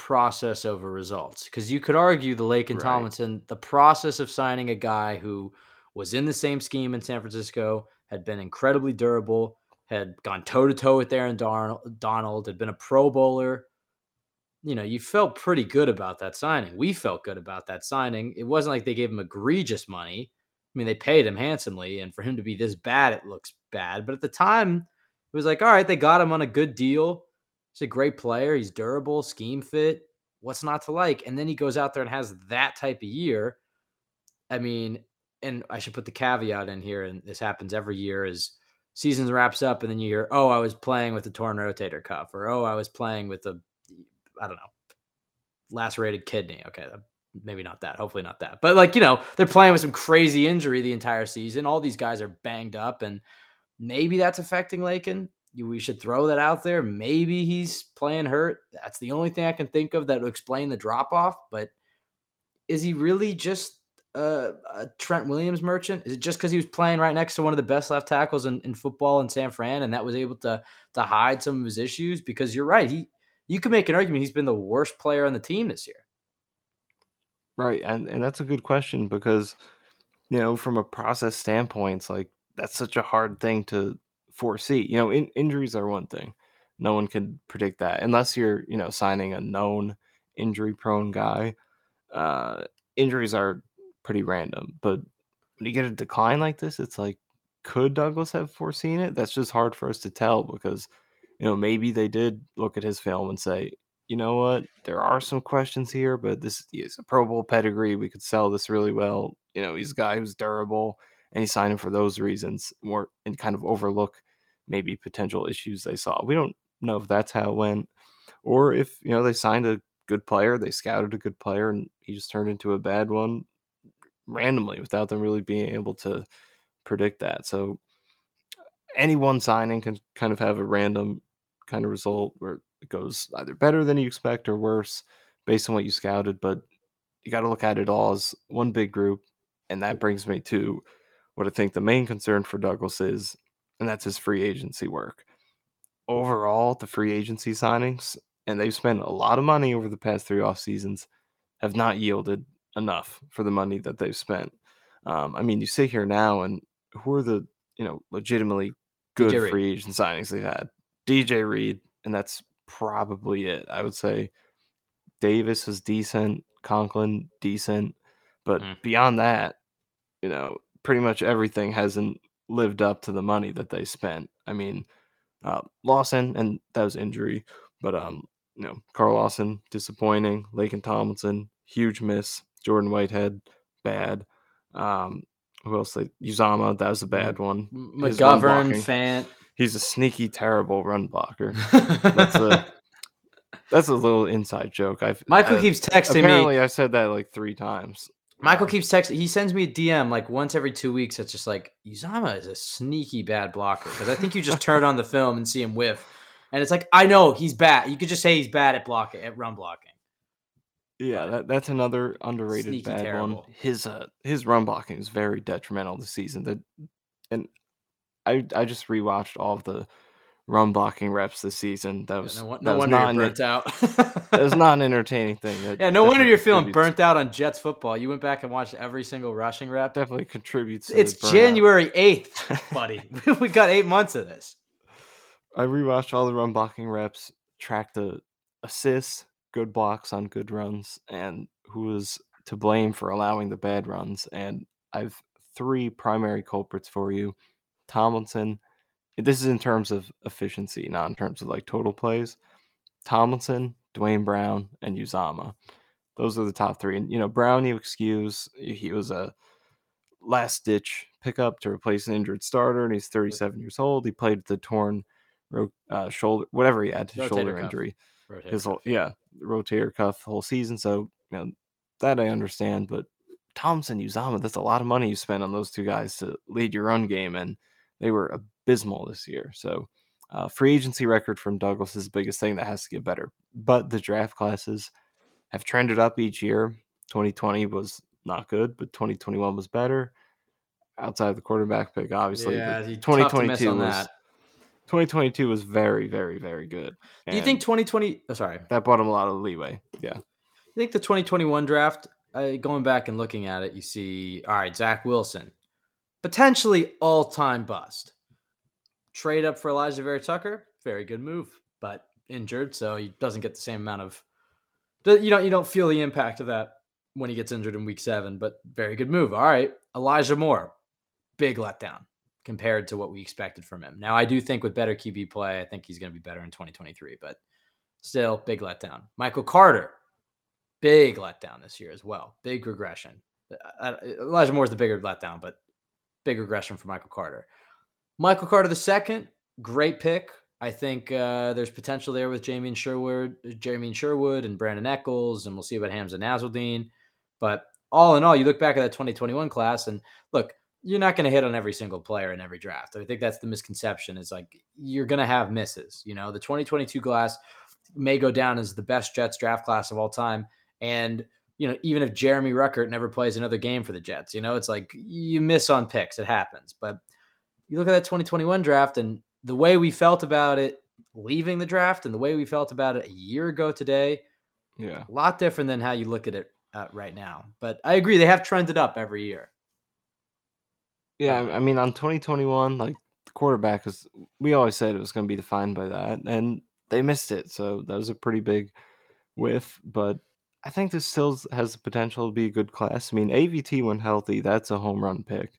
process over results? Because you could argue the Laken right. Tomlinson, the process of signing a guy who was in the same scheme in San Francisco, had been incredibly durable, had gone toe to toe with Aaron Donald, had been a Pro Bowler. You know, you felt pretty good about that signing. We felt good about that signing. It wasn't like they gave him egregious money. I mean, they paid him handsomely, and for him to be this bad, it looks bad. But at the time, it was like, all right, they got him on a good deal. He's a great player. He's durable, scheme fit. What's not to like? And then he goes out there and has that type of year. I mean, and I should put the caveat in here, and this happens every year is seasons wraps up, and then you hear, oh, I was playing with a torn rotator cuff, or oh, I was playing with a, I don't know, lacerated kidney. Okay, maybe not that. Hopefully not that. But like, you know, they're playing with some crazy injury the entire season. All these guys are banged up and maybe that's affecting Laken. We should throw that out there. Maybe he's playing hurt. That's the only thing I can think of that would explain the drop off. But is he really just a, a, Trent Williams merchant? Is it just because he was playing right next to one of the best left tackles in, in football in San Fran and that was able to to hide some of his issues? Because you're right. He you can make an argument he's been the worst player on the team this year. Right. And and that's a good question because, you know, from a process standpoint, it's like that's such a hard thing to foresee. You know, in, injuries are one thing. No one can predict that unless you're, you know, signing a known injury prone guy. Uh injuries are pretty random, but when you get a decline like this, it's like could Douglas have foreseen it? That's just hard for us to tell because you know, maybe they did look at his film and say, you know what? There are some questions here, but this is a Pro Bowl pedigree. We could sell this really well. You know, he's a guy who's durable, and he signed him for those reasons, more and kind of overlook maybe potential issues they saw. We don't know if that's how it went, or if you know they signed a good player, they scouted a good player, and he just turned into a bad one randomly without them really being able to predict that. So any one signing can kind of have a random kind of result where it goes either better than you expect or worse based on what you scouted. But you got to look at it all as one big group. And that brings me to what I think the main concern for Douglas is, and that's his free agency work. Overall, the free agency signings, and they've spent a lot of money over the past three off seasons, have not yielded enough for the money that they've spent. Um, I mean, you sit here now, and who are the you know legitimately good DJ free agent signings they've had? DJ Reed, and that's probably it. I would say Davis is decent, Conklin decent, but Mm. beyond that, you know, pretty much everything hasn't lived up to the money that they spent. I mean, uh, Lawson, and that was injury, but um, you know, Carl Lawson disappointing, Laken Tomlinson huge miss, Jordan Whitehead bad. Um, who else? They Uzomah that was a bad one. McGovern. Fant. He's a sneaky, terrible run blocker. That's a that's a little inside joke. I've Michael uh, keeps texting me. apparently I said that like three times. Michael keeps texting. He sends me a DM like once every two weeks. It's just like Uzomah is a sneaky bad blocker because I think you just turn on the film and see him whiff, and it's like I know he's bad. You could just say he's bad at blocking at run blocking. Yeah, that, that's another underrated Sneaky bad terrible. one. His uh his run blocking is very detrimental this season. That and I I just rewatched all of the run blocking reps this season. That was no won- that no was wonder not you're an, burnt out. that was not an entertaining thing. That yeah, no wonder you're feeling burnt out on Jets football. You went back and watched every single rushing rep. Definitely contributes. To It's. January eighth, buddy. we got eight months of this. I rewatched all the run blocking reps, tracked the assists, good blocks on good runs, and who was to blame for allowing the bad runs. And I've three primary culprits for you. Tomlinson, this is in terms of efficiency, not in terms of like total plays. Tomlinson, Duane Brown, and Uzomah. Those are the top three. And you know, Brown you excuse. He was a last ditch pickup to replace an injured starter, and he's 37 years old. He played with the torn uh, shoulder, whatever he had, his shoulder cuff. injury, Rotator his whole yeah, rotator cuff the whole season. So you know that I understand, but Thompson, Uzomah, that's a lot of money you spend on those two guys to lead your run game, and they were abysmal this year. So uh, free agency record from Douglas is the biggest thing that has to get better. But the draft classes have trended up each year. 2020 was not good, but 2021 was better. Outside of the quarterback pick, obviously. Yeah, but you- tough to miss 2022 on was that. 2022 was very, very, very good. Do you think 2020? Oh, sorry. that brought him a lot of leeway? Yeah. I think the 2021 draft, uh, going back and looking at it, you see, all right, Zach Wilson, potentially all time bust. Trade up for Alijah Vera-Tucker, very good move, but injured, so he doesn't get the same amount of. You don't you don't feel the impact of that when he gets injured in week seven, but very good move. All right, Elijah Moore, big letdown compared to what we expected from him. Now I do think with better QB play, I think he's going to be better in 2023, but still big letdown. Michael Carter, big letdown this year as well. Big regression. Uh, uh, Elijah Moore's the bigger letdown, but big regression for Michael Carter. Michael Carter the second, great pick. I think uh, there's potential there with Jamien Sherwood, Jamien Sherwood, and Brandon Echols, and we'll see about Hamsah Nasirildeen. But all in all, you look back at that 2021 class, and look, you're not going to hit on every single player in every draft. I think that's the misconception. Is like you're going to have misses. You know, the 2022 class may go down as the best Jets draft class of all time, and you know, even if Jeremy Ruckert never plays another game for the Jets, you know, it's like you miss on picks. It happens. But you look at that 2021 draft and the way we felt about it leaving the draft and the way we felt about it a year ago today, Yeah. a lot different than how you look at it uh, right now. But I agree, they have trended up every year. Yeah, I- mean, on 2021, like the quarterback is, we always said it was going to be defined by that, and they missed it. So that was a pretty big whiff. But I think this still has the potential to be a good class. I mean, AVT when healthy, that's a home run pick.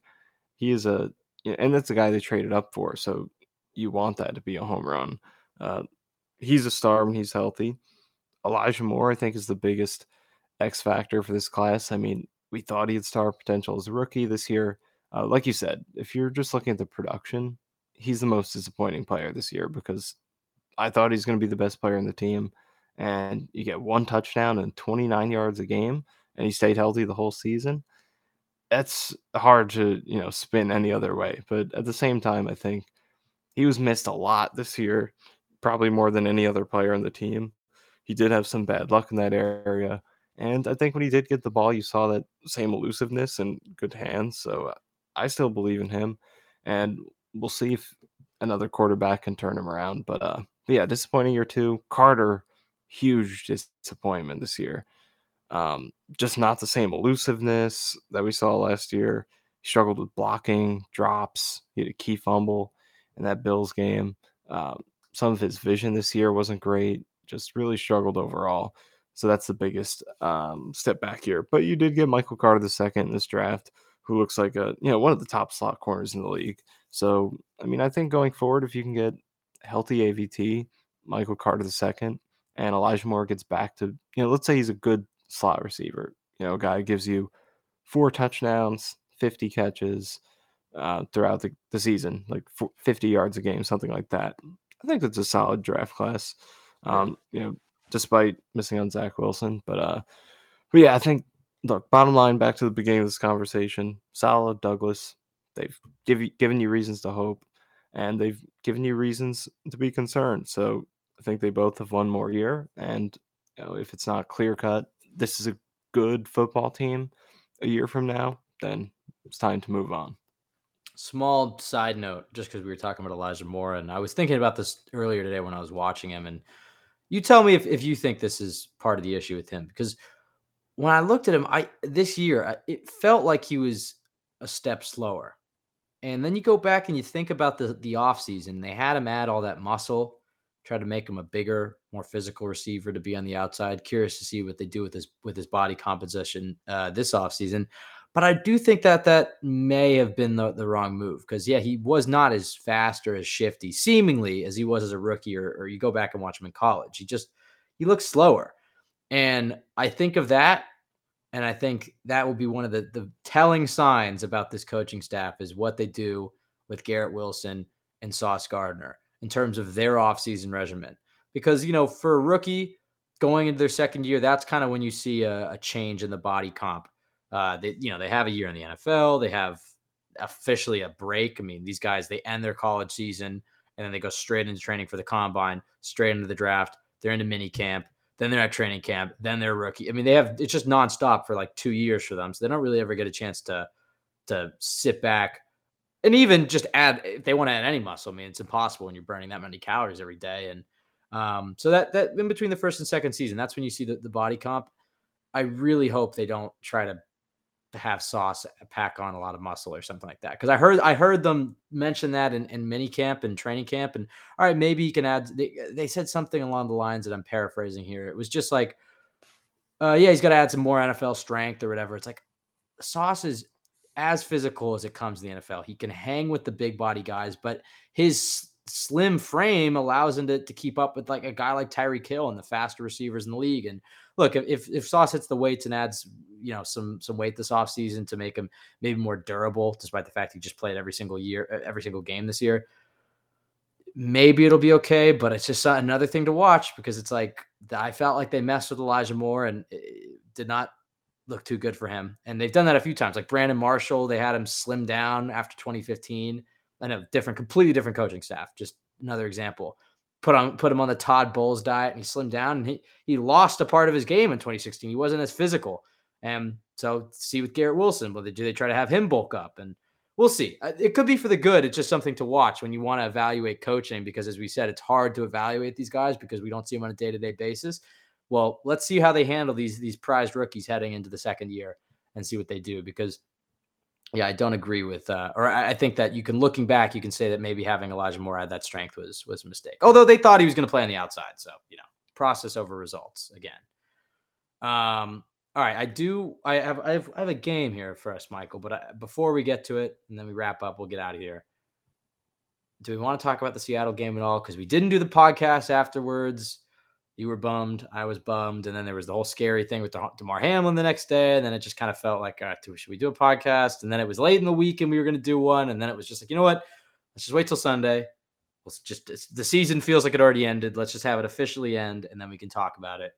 He is a, and that's the guy they traded up for. So you want that to be a home run. Uh, he's a star when he's healthy. Elijah Moore, I think, is the biggest X factor for this class. I mean, we thought he had star potential as a rookie this year. Uh, like you said, if you're just looking at the production, he's the most disappointing player this year because I thought he's going to be the best player in the team. And you get one touchdown and 29 yards a game, and he stayed healthy the whole season. That's hard to, you know, spin any other way. But at the same time, I think he was missed a lot this year, probably more than any other player on the team. He did have some bad luck in that area. And I think when he did get the ball, you saw that same elusiveness and good hands. So uh, I still believe in him, and we'll see if another quarterback can turn him around. But uh, yeah, disappointing year two. Carter, huge disappointment this year. Um, just not the same elusiveness that we saw last year. He struggled with blocking, drops. He had a key fumble in that Bills game. Um, some of his vision this year wasn't great. Just really struggled overall. So that's the biggest um, step back here. But you did get Michael Carter the second in this draft, who looks like a you know one of the top slot corners in the league. So I mean, I think going forward, if you can get healthy AVT, Michael Carter the second, and Elijah Moore gets back to you know, let's say he's a good slot receiver. You know, a guy gives you four touchdowns, 50 catches uh, throughout the, the season, like 50 yards a game, something like that. I think that's a solid draft class. Um, you know, despite missing on Zach Wilson, but uh, but yeah, I think look, bottom line, back to the beginning of this conversation, Saleh, Douglas, they've give you, given you reasons to hope, and they've given you reasons to be concerned. So I think they both have one more year, and you know, if it's not clear cut, this is a good football team a year from now, then it's time to move on. Small side note, just because we were talking about Elijah Moore, and I was thinking about this earlier today when I was watching him, and you tell me if, if you think this is part of the issue with him because when I looked at him, I this year it felt like he was a step slower. And then you go back and you think about the the offseason. They had him add all that muscle, try to make him a bigger, more physical receiver to be on the outside. Curious to see what they do with his with his body composition uh, this offseason. But I do think that that may have been the, the wrong move because, yeah, he was not as fast or as shifty, seemingly, as he was as a rookie, or, or you go back and watch him in college. He just, he looks slower. And I think of that. And I think that will be one of the, the telling signs about this coaching staff is what they do with Garrett Wilson and Sauce Gardner in terms of their offseason regimen. Because, you know, for a rookie going into their second year, that's kind of when you see a, a change in the body comp uh, they, you know, they have a year in the NFL. They have officially a break. I mean, these guys they end their college season and then they go straight into training for the combine, straight into the draft. They're into mini camp. Then they're at training camp. Then they're rookie. I mean, they have it's just nonstop for like two years for them. So they don't really ever get a chance to to sit back and even just add if they want to add any muscle. I mean, it's impossible when you're burning that many calories every day. And um, so that that in between the first and second season, that's when you see the, the body comp. I really hope they don't try to have sauce pack on a lot of muscle or something like that. Because I heard I heard them mention that in, in mini camp and training camp. And all right, maybe you can add. They, they said something along the lines that I'm paraphrasing here. It was just like, uh, yeah, he's got to add some more NFL strength or whatever. It's like Sauce is as physical as it comes in the NFL. He can hang with the big body guys, but his slim frame allows him to, to keep up with like a guy like Tyreek Hill and the faster receivers in the league. And look, if if Sauce hits the weights and adds, you know, some some weight this offseason to make him maybe more durable, despite the fact he just played every single year, every single game this year, maybe it'll be okay. But it's just uh, another thing to watch because it's like I felt like they messed with Elijah Moore and did not look too good for him. And they've done that a few times. Like Brandon Marshall, they had him slim down after 2015 and a different, completely different coaching staff. Just another example put on put him on the Todd Bowles diet and he slimmed down and he he lost a part of his game in 2016. He wasn't as physical. And so see with Garrett Wilson, will they do they try to have him bulk up? And we'll see. Uh, it could be for the good. It's just something to watch when you want to evaluate coaching because as we said, it's hard to evaluate these guys because we don't see them on a day-to-day basis. Well, let's see how they handle these these prized rookies heading into the second year and see what they do because yeah, I don't agree with, uh, or I think that you can, looking back, you can say that maybe having Elijah Moore add that strength was was a mistake. Although they thought he was going to play on the outside, so you know, process over results again. Um, all right, I do. I have I have, I have a game here for us, Michael. But I, before we get to it, and then we wrap up, we'll get out of here. Do we want to talk about the Seattle game at all? Because we didn't do the podcast afterwards you were bummed. I was bummed. And then there was the whole scary thing with Damar Hamlin the next day. And then it just kind of felt like, uh, should we do a podcast? And then it was late in the week and we were going to do one. And then it was just like, you know what? Let's just wait till Sunday. Let's just, the season feels like it already ended. Let's just have it officially end and then we can talk about it.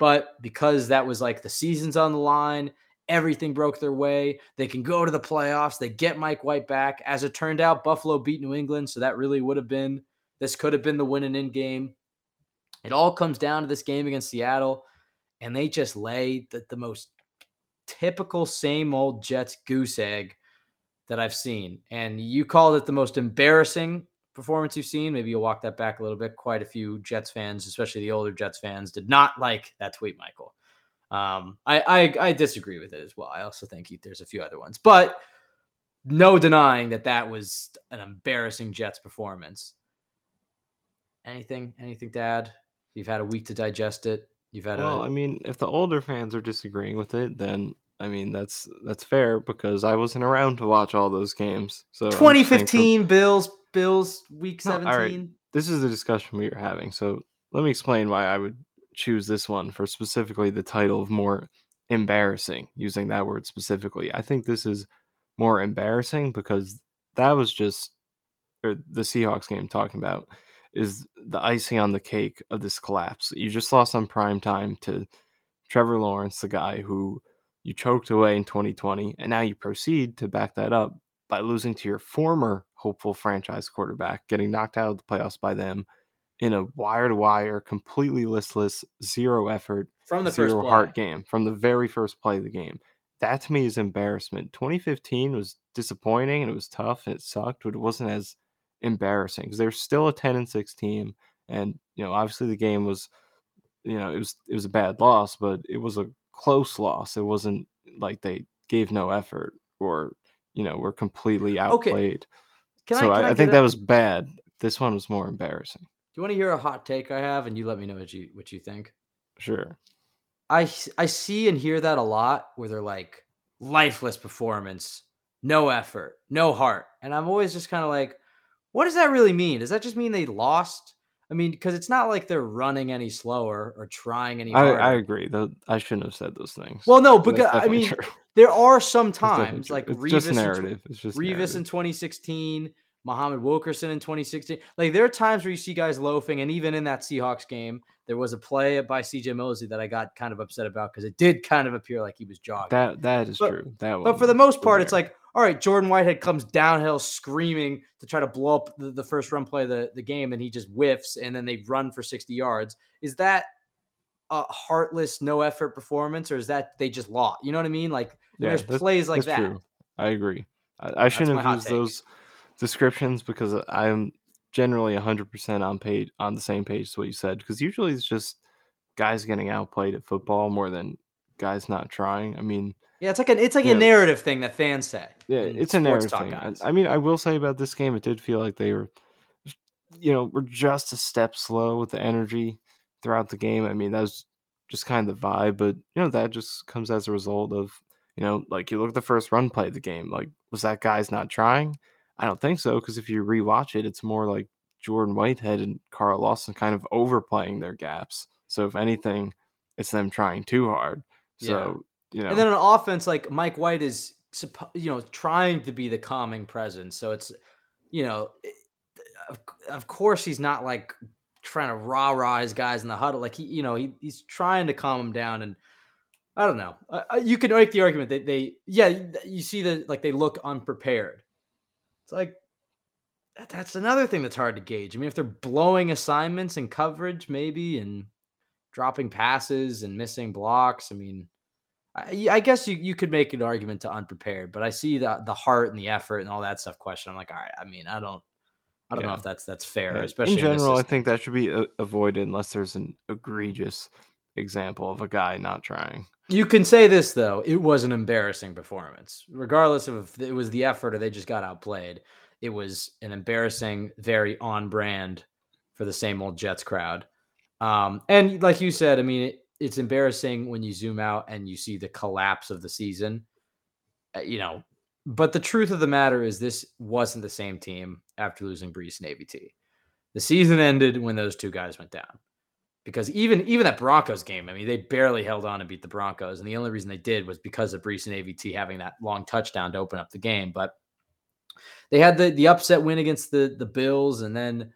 But because that was like the season's on the line, everything broke their way. They can go to the playoffs. They get Mike White back. As it turned out, Buffalo beat New England. So that really would have been, this could have been the win and in game. It all comes down to this game against Seattle, and they just lay the, the most typical same old Jets goose egg that I've seen. And you called it the most embarrassing performance you've seen. Maybe you'll walk that back a little bit. Quite a few Jets fans, especially the older Jets fans, did not like that tweet, Michael. Um, I, I I disagree with it as well. I also think he, there's a few other ones, but no denying that that was an embarrassing Jets performance. Anything anything to add? You've had a week to digest it. You've had Well, a I mean, if the older fans are disagreeing with it, then I mean that's that's fair because I wasn't around to watch all those games. So I'm just saying for- 2015 Bills Bills week No, 17. right. this is the discussion we are having. So let me explain why I would choose this one for specifically the title of more embarrassing, using that word specifically. I think this is more embarrassing because that was just or the Seahawks game talking about is the icing on the cake of this collapse. You just lost on prime time to Trevor Lawrence, the guy who you choked away in 2020, and now you proceed to back that up by losing to your former hopeful franchise quarterback, getting knocked out of the playoffs by them in a wire to wire, completely listless, zero effort, From the first zero heart game from the very first play of the game. That to me is embarrassment. 2015 was disappointing and it was tough and it sucked, but it wasn't as embarrassing because they're still a 10 and 6 team. And, you know, obviously the game was, you know, it was it was a bad loss, but it was a close loss. It wasn't like they gave no effort or, you know, were completely Okay. outplayed. Can so I, I, I, think that a- was bad. This one was more embarrassing. Do you want to hear a hot take I have, and you let me know what you what you think? Sure. I, I see and hear that a lot, where they're like lifeless performance, no effort, no heart, and I'm always just kind of like, what does that really mean? Does that just mean they lost? I mean, because it's not like they're running any slower or trying any I, harder. I agree. Though I shouldn't have said those things. well, no, because I mean, true. there are some times like it's Revis just in narrative. It's just Revis narrative. in 2016, Muhammad Wilkerson in 2016. Like there are times where you see guys loafing, and even in that Seahawks game, there was a play by CJ Mosley that I got kind of upset about because it did kind of appear like he was jogging. That that is But- true. That was but for the most part, it's like, all right, Jordan Whitehead comes downhill screaming to try to blow up the, the first run play of the, the game, and he just whiffs, and then they run for 60 yards. Is that a heartless, no effort performance, or is that they just lost? You know what I mean? Like Yeah, there's that's- plays like that. true. I agree. I, I shouldn't have used those descriptions because I'm generally 100% on page on the same page as what you said. Because usually it's just guys getting outplayed at football more than guys not trying. I mean, Yeah, it's like an it's like Yeah. a narrative thing that fans say. yeah, it's a narrative thing. I- guys. I mean, I will say about this game, it did feel like they were, you know, were just a step slow with the energy throughout the game. I mean, that was just kind of the vibe, but you know, that just comes as a result of, you know, like you look at the first run play of the game. Like, was that guy's not trying? I don't think so, because if you rewatch it, it's more like Jordan Whitehead and Carl Lawson kind of overplaying their gaps. So if anything, it's them trying too hard. So you know, And then on offense, like Mike White is, you know, trying to be the calming presence. So it's, you know, of, of course he's not like trying to rah rah his guys in the huddle. Like he, you know, he, he's trying to calm them down. And I don't know. Uh, you can make the argument that they, yeah, you see that like they look unprepared. It's like that- that's another thing that's hard to gauge. I mean, if they're blowing assignments and coverage, maybe, and dropping passes and missing blocks, I mean. I, I guess you, you could make an argument to unprepared, but I see the the heart and the effort and all that stuff question. I'm like, all right, I mean, I don't I don't know if that's that's fair, Yeah, especially in general, I think that should be a- avoided unless there's an egregious example of a guy not trying. you can say this though, it was an embarrassing performance, regardless of if it was the effort or they just got outplayed. It was an embarrassing, very on brand for the same old Jets crowd. Um, and like you said, I mean, it, it's embarrassing when you zoom out and you see the collapse of the season. Uh, you know, but the truth of the matter is, this wasn't the same team after losing Breece and AVT. The season ended when those two guys went down. Because even even that Broncos game, I mean, they barely held on and beat the Broncos, and the only reason they did was because of Breece and AVT having that long touchdown to open up the game. But they had the the upset win against the the Bills, and then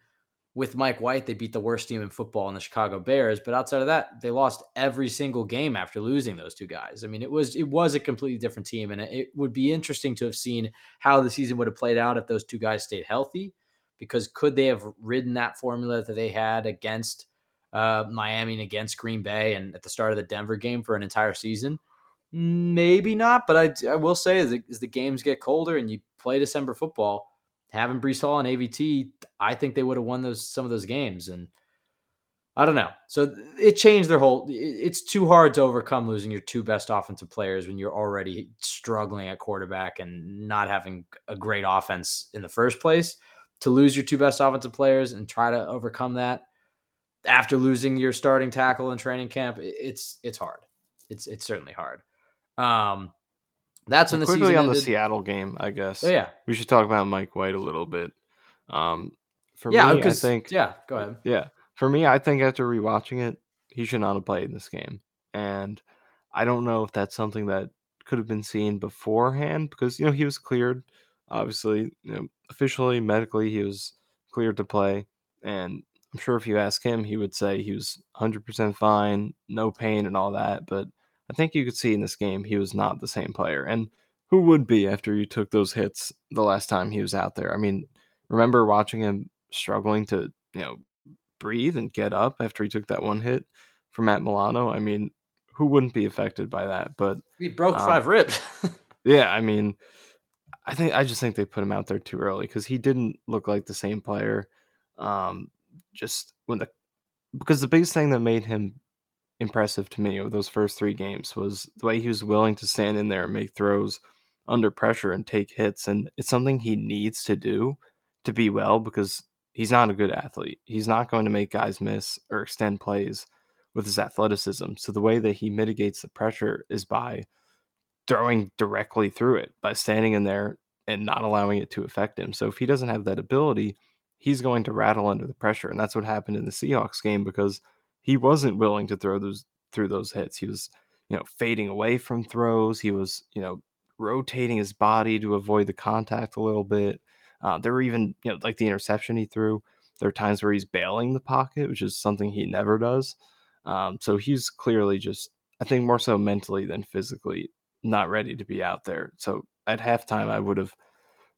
with Mike White, they beat the worst team in football in the Chicago Bears. But outside of that, they lost every single game after losing those two guys. I mean, it was it was a completely different team, and it, would be interesting to have seen how the season would have played out if those two guys stayed healthy. Because could they have ridden that formula that they had against uh, Miami and against Green Bay and at the start of the Denver game for an entire season? Maybe not, but I, I will say as the, as the games get colder and you play December football, having Breece Hall and AVT, I think they would have won those some of those games. And I don't know. So it changed their whole. It's too hard to overcome losing your two best offensive players when you're already struggling at quarterback and not having a great offense in the first place. To lose your two best offensive players and try to overcome that after losing your starting tackle in training camp, it's it's hard. It's it's certainly hard. Um, that's when the quickly season on the. Seattle game, I guess. Oh yeah, we should talk about Mike White a little bit. Um, for yeah. me, I think yeah, go ahead. Yeah. For me, I think after rewatching it, he should not have played in this game. And I don't know if that's something that could have been seen beforehand because, you know, he was cleared. Obviously, you know, officially, medically, he was cleared to play. And I'm sure if you ask him, he would say he was 100% fine, no pain, and all that. But I think you could see in this game he was not the same player. And who would be after you took those hits the last time he was out there? I mean, remember watching him struggling to, you know, breathe and get up after he took that one hit from Matt Milano. I mean, who wouldn't be affected by that? But He broke Um, five ribs. yeah, I mean, I think I just think they put him out there too early because he didn't look like the same player. Um, just when the because the biggest thing that made him impressive to me those first three games was the way he was willing to stand in there and make throws under pressure and take hits, and it's something he needs to do to be well because he's not a good athlete. He's not going to make guys miss or extend plays with his athleticism. So the way that he mitigates the pressure is by throwing directly through it, by standing in there and not allowing it to affect him. So if he doesn't have that ability, he's going to rattle under the pressure. And that's what happened in the Seahawks game because he wasn't willing to throw those through those hits. He was, you know, fading away from throws. He was, you know, rotating his body to avoid the contact a little bit. Uh, there were even, you know, like the interception he threw. There are times where he's bailing the pocket, which is something he never does. Um, so he's clearly just, I think, more so mentally than physically not ready to be out there. So at halftime, I would have,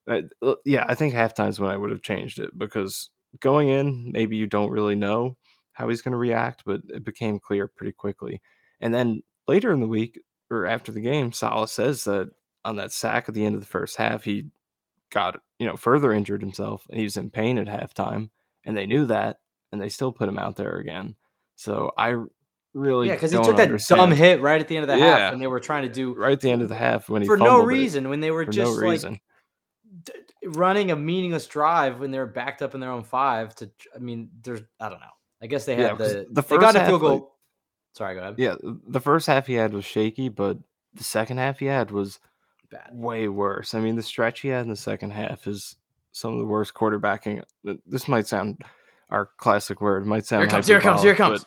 uh, uh, yeah, I think halftime is when I would have changed it because going in, maybe you don't really know how he's going to react, but it became clear pretty quickly. And then later in the week or after the game, Saleh says that on that sack at the end of the first half, he got, you know, further injured himself and he was in pain at halftime. And they knew that and they still put him out there again. So I really yeah, because he took that understand. dumb hit right at the end of the Yeah. half, and they were trying to do right at the end of the half when he for no fumbled it reason when they were for just no like reason. d- running a meaningless drive when they were backed up in their own five. To I mean, there's I don't know. I guess they Yeah, had 'cause the the they got first a field half, like- goal. Sorry, go ahead. Yeah, the first half he had was shaky, but the second half he had was Bad. way worse. I mean, the stretch he had in the second half is some of the worst quarterbacking. This might sound our classic word. It might sound Here it comes. Here it comes. Here it comes.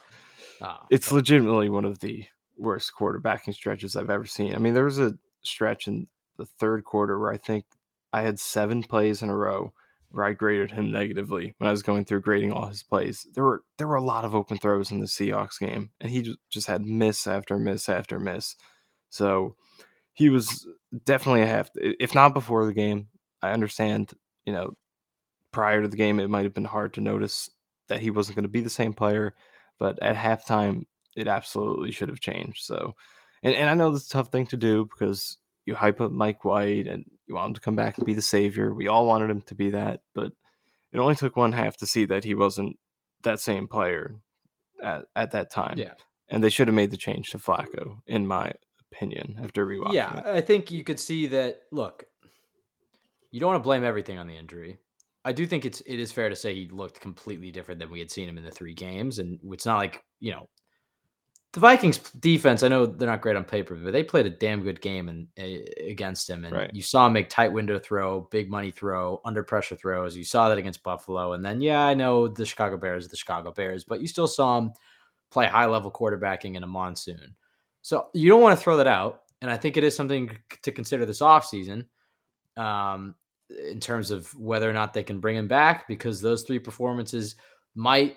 Ah, It's legitimately one of the worst quarterbacking stretches I've ever seen. I mean, there was a stretch in the third quarter where I think I had seven plays in a row where I graded him negatively when I was going through grading all his plays. There were there were a lot of open throws in the Seahawks game, and he ju- just had miss after miss after miss. So he was definitely a half. If not before the game, I understand. You know, prior to the game, it might have been hard to notice that he wasn't going to be the same player, but at halftime, it absolutely should have changed. So, and, and I know that's a tough thing to do because you hype up Mike White and you want him to come back and be the savior. We all wanted him to be that, but it only took one half to see that he wasn't that same player at, at that time. yeah, And they should have made the change to Flacco, in my opinion, after rewatching yeah. it. I think you could see that. Look, you don't want to blame everything on the injury. I do think it's it is fair to say he looked completely different than we had seen him in the three games, and it's not like you know the Vikings defense. I know they're not great on paper, but they played a damn good game and against him, and Right. you saw him make tight window throw, big money throw, under pressure throws. You saw that against Buffalo, and then yeah, I know the Chicago Bears, are the Chicago Bears, but you still saw him play high level quarterbacking in a monsoon. So you don't want to throw that out, and I think it is something to consider this offseason um, in terms of whether or not they can bring him back because those three performances might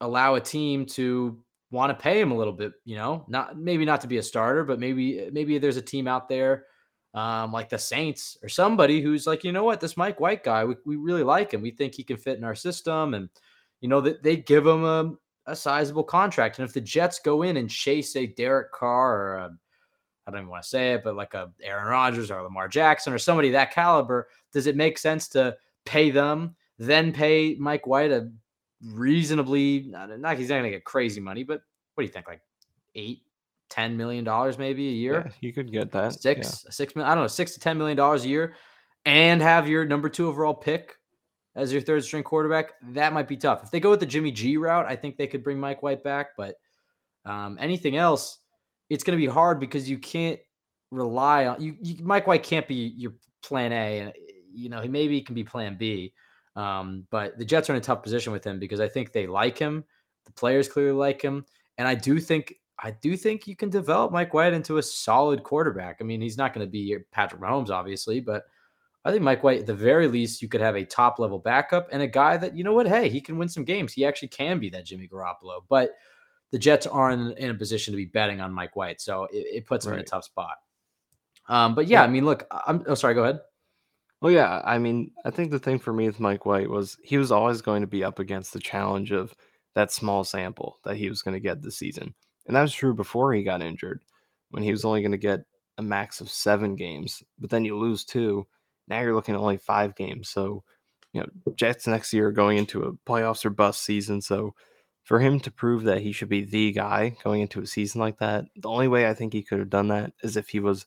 allow a team to want to pay him a little bit. You know, not maybe not to be a starter, but maybe maybe there's a team out there um, like the Saints or somebody who's like, you know what, this Mike White guy, we, we really like him. We think he can fit in our system, and you know that they give him a, a sizable contract. And if the Jets go in and chase a Derek Carr or a I don't even want to say it, but like a Aaron Rodgers or Lamar Jackson or somebody that caliber, does it make sense to pay them, then pay Mike White a reasonably not, not he's not gonna get crazy money, but what do you think? Like eight, ten million dollars maybe a year? Yeah, you could get that. Six, six million, I don't know, six to ten million dollars a year, and have your number two overall pick as your third string quarterback. That might be tough. If they go with the Jimmy G route, I think they could bring Mike White back. But um, anything else, it's to be hard because you can't rely on you, you. Mike White can't be your plan A, and you know he maybe can be plan B. Um, but the Jets are in a tough position with him because I think they like him. The players clearly like him, and I do think I do think you can develop Mike White into a solid quarterback. I mean, he's not going to be Patrick Mahomes, obviously, but I think Mike White, at the very least, you could have a top level backup and a guy that you know what, hey, he can win some games. He actually can be that Jimmy Garoppolo, but the Jets aren't in a position to be betting on Mike White, so it, it puts him right. in a tough spot. Um, but yeah, yeah, I mean, look, I'm oh sorry, go ahead. Well, yeah, I mean, I think the thing for me with Mike White was he was always going to be up against the challenge of that small sample that he was going to get this season. And that was true before he got injured, when he was only going to get a max of seven games. But then you lose two. Now you're looking at only five games. So, you know, Jets next year going into a playoffs or bust season. So, for him to prove that he should be the guy going into a season like that, the only way I think he could have done that is if he was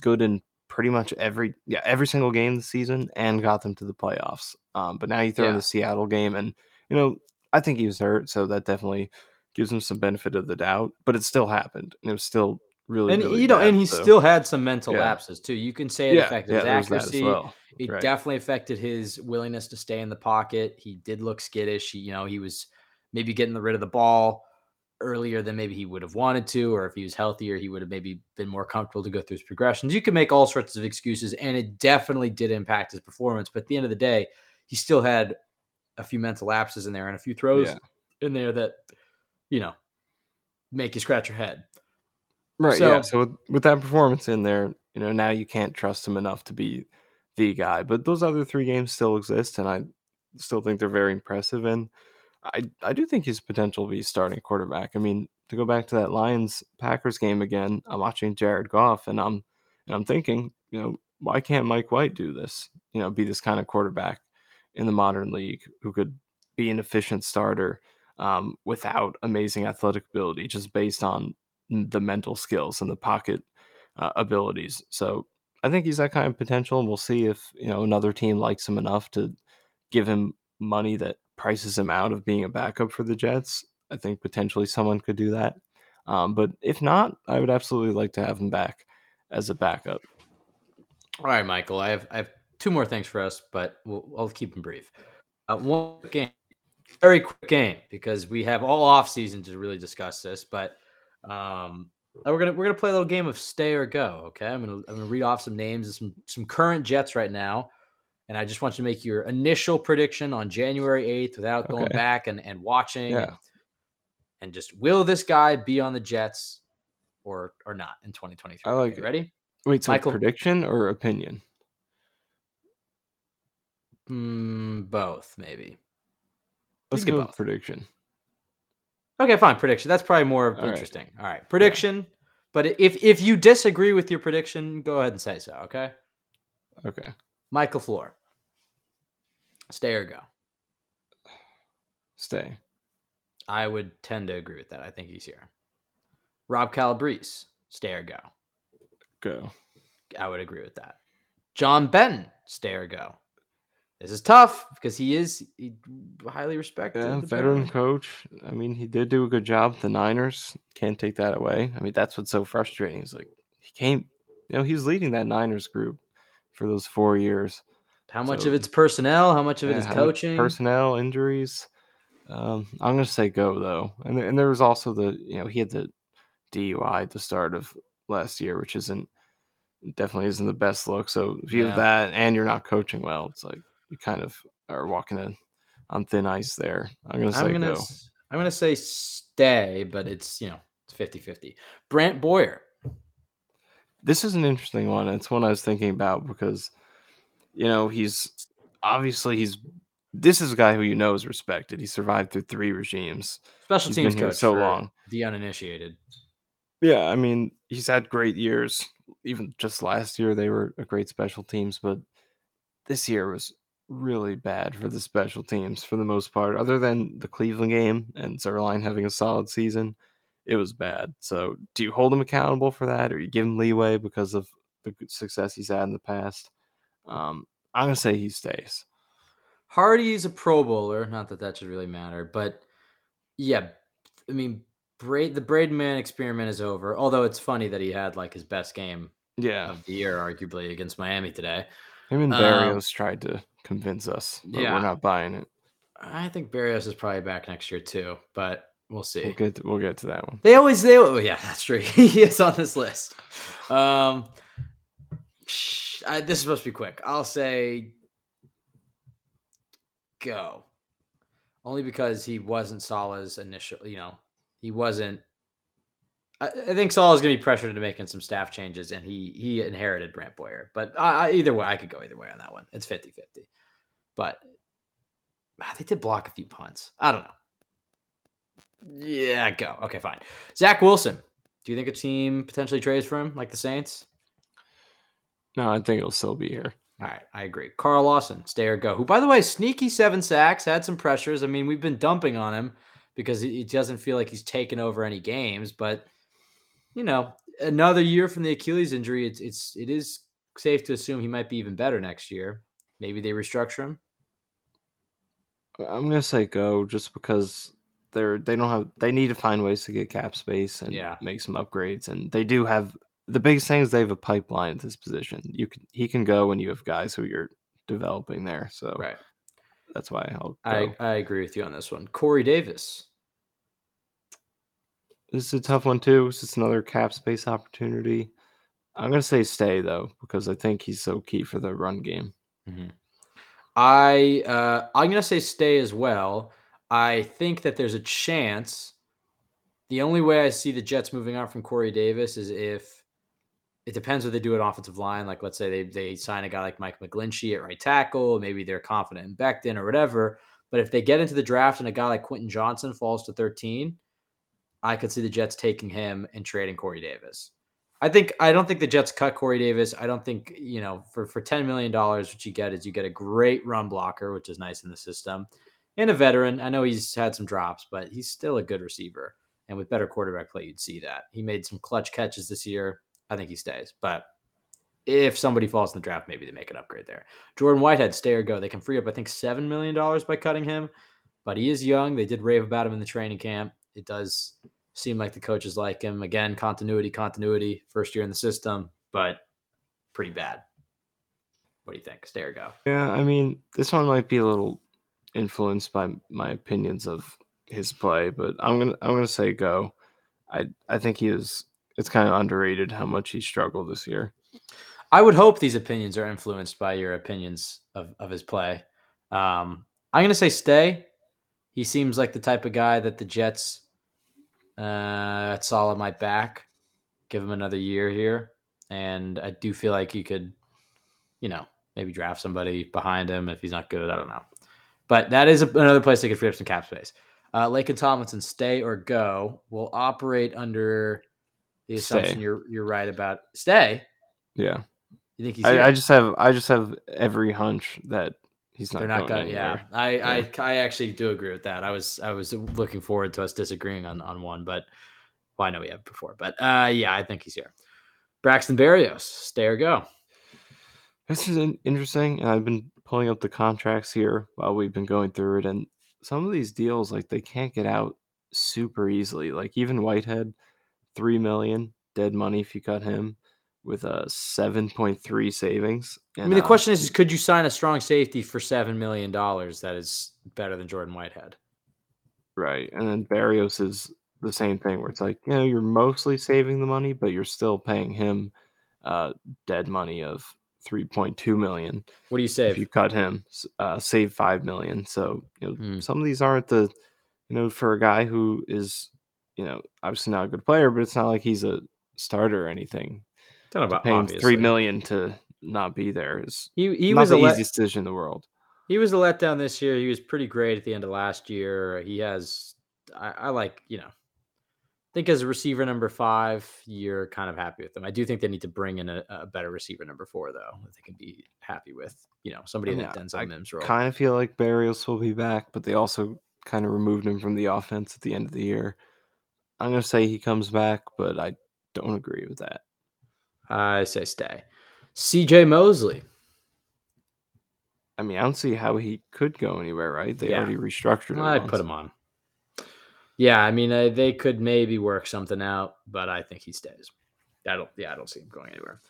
good in pretty much every yeah every single game this season and got them to the playoffs. Um, but now you throw yeah. in the Seattle game, and you know I think he was hurt, so that definitely gives him some benefit of the doubt. But it still happened, and it was still really and really you know, bad, and he so. still had some mental Yeah. lapses too. You can say it yeah, affected his there was that as accuracy. well. It Right. definitely affected his willingness to stay in the pocket. He did look skittish. He, you know, he was maybe getting the rid of the ball earlier than maybe he would have wanted to, or if he was healthier, he would have maybe been more comfortable to go through his progressions. You can make all sorts of excuses, and it definitely did impact his performance. But at the end of the day, he still had a few mental lapses in there and a few throws Yeah. in there that, you know, make you scratch your head. Right. yeah. So- So with, with that performance in there, you know, now you can't trust him enough to be the guy. But those other three games still exist, and I still think they're very impressive. And I I do think he's potential be starting quarterback. I mean, to go back to that Lions Packers game again, I'm watching Jared Goff, and I'm and I'm thinking, you know, why can't Mike White do this? You know, be this kind of quarterback in the modern league who could be an efficient starter um, without amazing athletic ability, just based on the mental skills and the pocket uh, abilities. So I think he's that kind of potential, and we'll see if you know another team likes him enough to give him money that prices him out of being a backup for the Jets. I think potentially someone could do that. Um, but if not, I would absolutely like to have him back as a backup. All right, Michael. I have I have two more things for us, but we'll, I'll keep them brief. Uh, one game, very quick game, because we have all off season to really discuss this. But um, we're gonna we're gonna play a little game of stay or go. Okay, I'm gonna I'm gonna read off some names of some some current Jets right now, and I just want you to make your initial prediction on January 8th without going Okay. back and and watching. Yeah. And, and just will this guy be on the Jets or or not in 2023? I like Okay, it. ready? Wait, so Michael- prediction or opinion? Mm, both, maybe. Let's go both. prediction. Okay, fine. Prediction. That's probably more All right. interesting. All right, prediction. But if if you disagree with your prediction, go ahead and say so. Okay, Okay. Mike LaFleur. Stay or go? Stay. I would tend to agree with that. I think he's here. Rob Calabrese. Stay or go? Go. I would agree with that. John Benton. Stay or go? This is tough because he is he- highly respected. Yeah, veteran coach. I mean, he did do a good job. with The Niners can't take that away. I mean, that's what's so frustrating. He's like he came, you know, he was leading that Niners group for those four years. How much So- of it's personnel? How much of it Yeah, is how much coaching? personnel, injuries. Um, I'm gonna say go though, and and there was also the you know he had the DUI at the start of last year, which isn't definitely isn't the best look. So if you Yeah. have that and you're not coaching well, it's like you kind of are walking in on thin ice there. I'm gonna say I'm gonna go. I'm gonna say stay, but it's you know it's 50-50. Brant Boyer. This is an interesting one. It's one I was thinking about because, you know, he's obviously he's this is a guy who you know is respected. He survived through three regimes. Special He's teams coach so long. The uninitiated. Yeah, I mean, he's had great years. Even just last year, they were a great special teams, but this year was really bad for the special teams for the most part. Other than the Cleveland game and Zuerlein having a solid season, it was bad. So, do you hold him accountable for that, or you give him leeway because of the success he's had in the past? Um, I'm gonna say he stays. Hardee's a Pro Bowler. Not that that should really matter, but yeah, I mean, Braid the Braden Mann experiment is over. Although it's funny that he had like his best game Yeah, of the year, arguably against Miami today. him and Um, Berrios tried to convince us, but yeah. we're not buying it. I think Berrios is probably back next year too, but we'll see. We'll get to, we'll get to that one. They always they oh yeah, that's true. he is on this list. Um I, this is supposed to be quick. I'll say go. Only because he wasn't Saleh's initial, you know, he wasn't I, I think Saleh's gonna be pressured into making some staff changes and he he inherited Brant Boyer. But I, I, either way, I could go either way on that one. It's 50-50. But ah, they did block a few punts. I don't know. Yeah, go. Okay, fine. Zach Wilson. Do you think a team potentially trades for him, like the Saints? No, I think it'll still be here. All right, I agree. Carl Lawson, stay or go. Who, by the way, sneaky seven sacks, had some pressures. I mean, we've been dumping on him because he he doesn't feel like he's taken over any games. But you know, another year from the Achilles injury, it's it's it is safe to assume he might be even better next year. Maybe they restructure him. I'm gonna say go just because they're they don't have they need to find ways to get cap space and Yeah. make some upgrades and they do have the biggest thing is they have a pipeline at this position. You can he can go when you have guys who you're developing there. So Right. that's why I'll go. I, I agree with you on this one. Corey Davis. this is a tough one too. It's just another cap space opportunity. I'm gonna say stay though because I think he's so key for the run game. I uh, I'm gonna say stay as well. I think that there's a chance. The only way I see the Jets moving on from Corey Davis is if it depends what they do at offensive line. Like let's say they they sign a guy like Mike McGlinchey at right tackle, maybe they're confident in Becton or whatever. But if they get into the draft and a guy like Quentin Johnston falls to 13, I could see the Jets taking him and trading Corey Davis. I think I don't think the Jets cut Corey Davis. I don't think you know for for ten million dollars, what you get is you get a great run blocker, which is nice in the system, and a veteran. I know he's had some drops, but he's still a good receiver. And with better quarterback play, you'd see that he made some clutch catches this year. I think he stays, but if somebody falls in the draft, maybe they make an upgrade there. Jordan Whitehead, stay or go. They can free up, I think, seven million dollars by cutting him, but he is young. They did rave about him in the training camp. It does seem like the coaches like him. Again, continuity, continuity. First year in the system, but pretty bad. What do you think? Stay or go? Yeah, I mean, this one might be a little influenced by my opinions of his play, but I'm gonna I'm gonna say go. I I think he is. It's kind of underrated how much he struggled this year. I would hope these opinions are influenced by your opinions of, of his play. Um, I'm to say stay. He seems like the type of guy that the Jets uh, at solid might back. Give him another year here, and I do feel like you could, you know, maybe draft somebody behind him if he's not good. I don't know, but that is a, another place they could free up some cap space. Uh, Laken Tomlinson, stay or go, will operate under the assumption Stay. you're you're right about stay. Yeah, You think he's I. I just have I just have every hunch that he's not. They're not going going. Yeah. I, Yeah. I I actually do agree with that. I was I was looking forward to us disagreeing on on one, but well, I know we have before, but uh, yeah, I think he's here. Braxton Berrios, stay or go. This is interesting, and I've been pulling up the contracts here while we've been going through it, and some of these deals like they can't get out super easily. Like even Whitehead, three million dead money if you cut him with a seven point three savings. I mean, the uh, question is, is, could you sign a strong safety for seven million dollars that is better than Jordan Whitehead? right, and then Berrios is the same thing where it's like you know you're mostly saving the money, but you're still paying him uh, dead money of three point two million. What do you say if save? you cut him, uh, save five million. So you know, Hmm. some of these aren't the, you know, for a guy who is, you know, obviously not a good player, but it's not like he's a starter or anything. Don't know about Paying obviously. three million to not be there is He he was the let, easiest decision in the world. he was a letdown this year. He was pretty great at the end of last year. He has I, I like you know think as a receiver number five, you're kind of happy with them. I do think they need to bring in a, a better receiver number four, though, that they can be happy with. You know, somebody in that Denzel I Mims role. I kind of feel like Berrios will be back, but they also kind of removed him from the offense at the end of the year. I'm gonna say he comes back, but I don't agree with that. I say stay. CJ Mosley. I mean, I don't see how he could go anywhere, right? They Yeah. already restructured him. I'd put him on. Yeah, I mean, uh, they could maybe work something out, but I think he stays. I don't. Yeah, I don't see him going anywhere.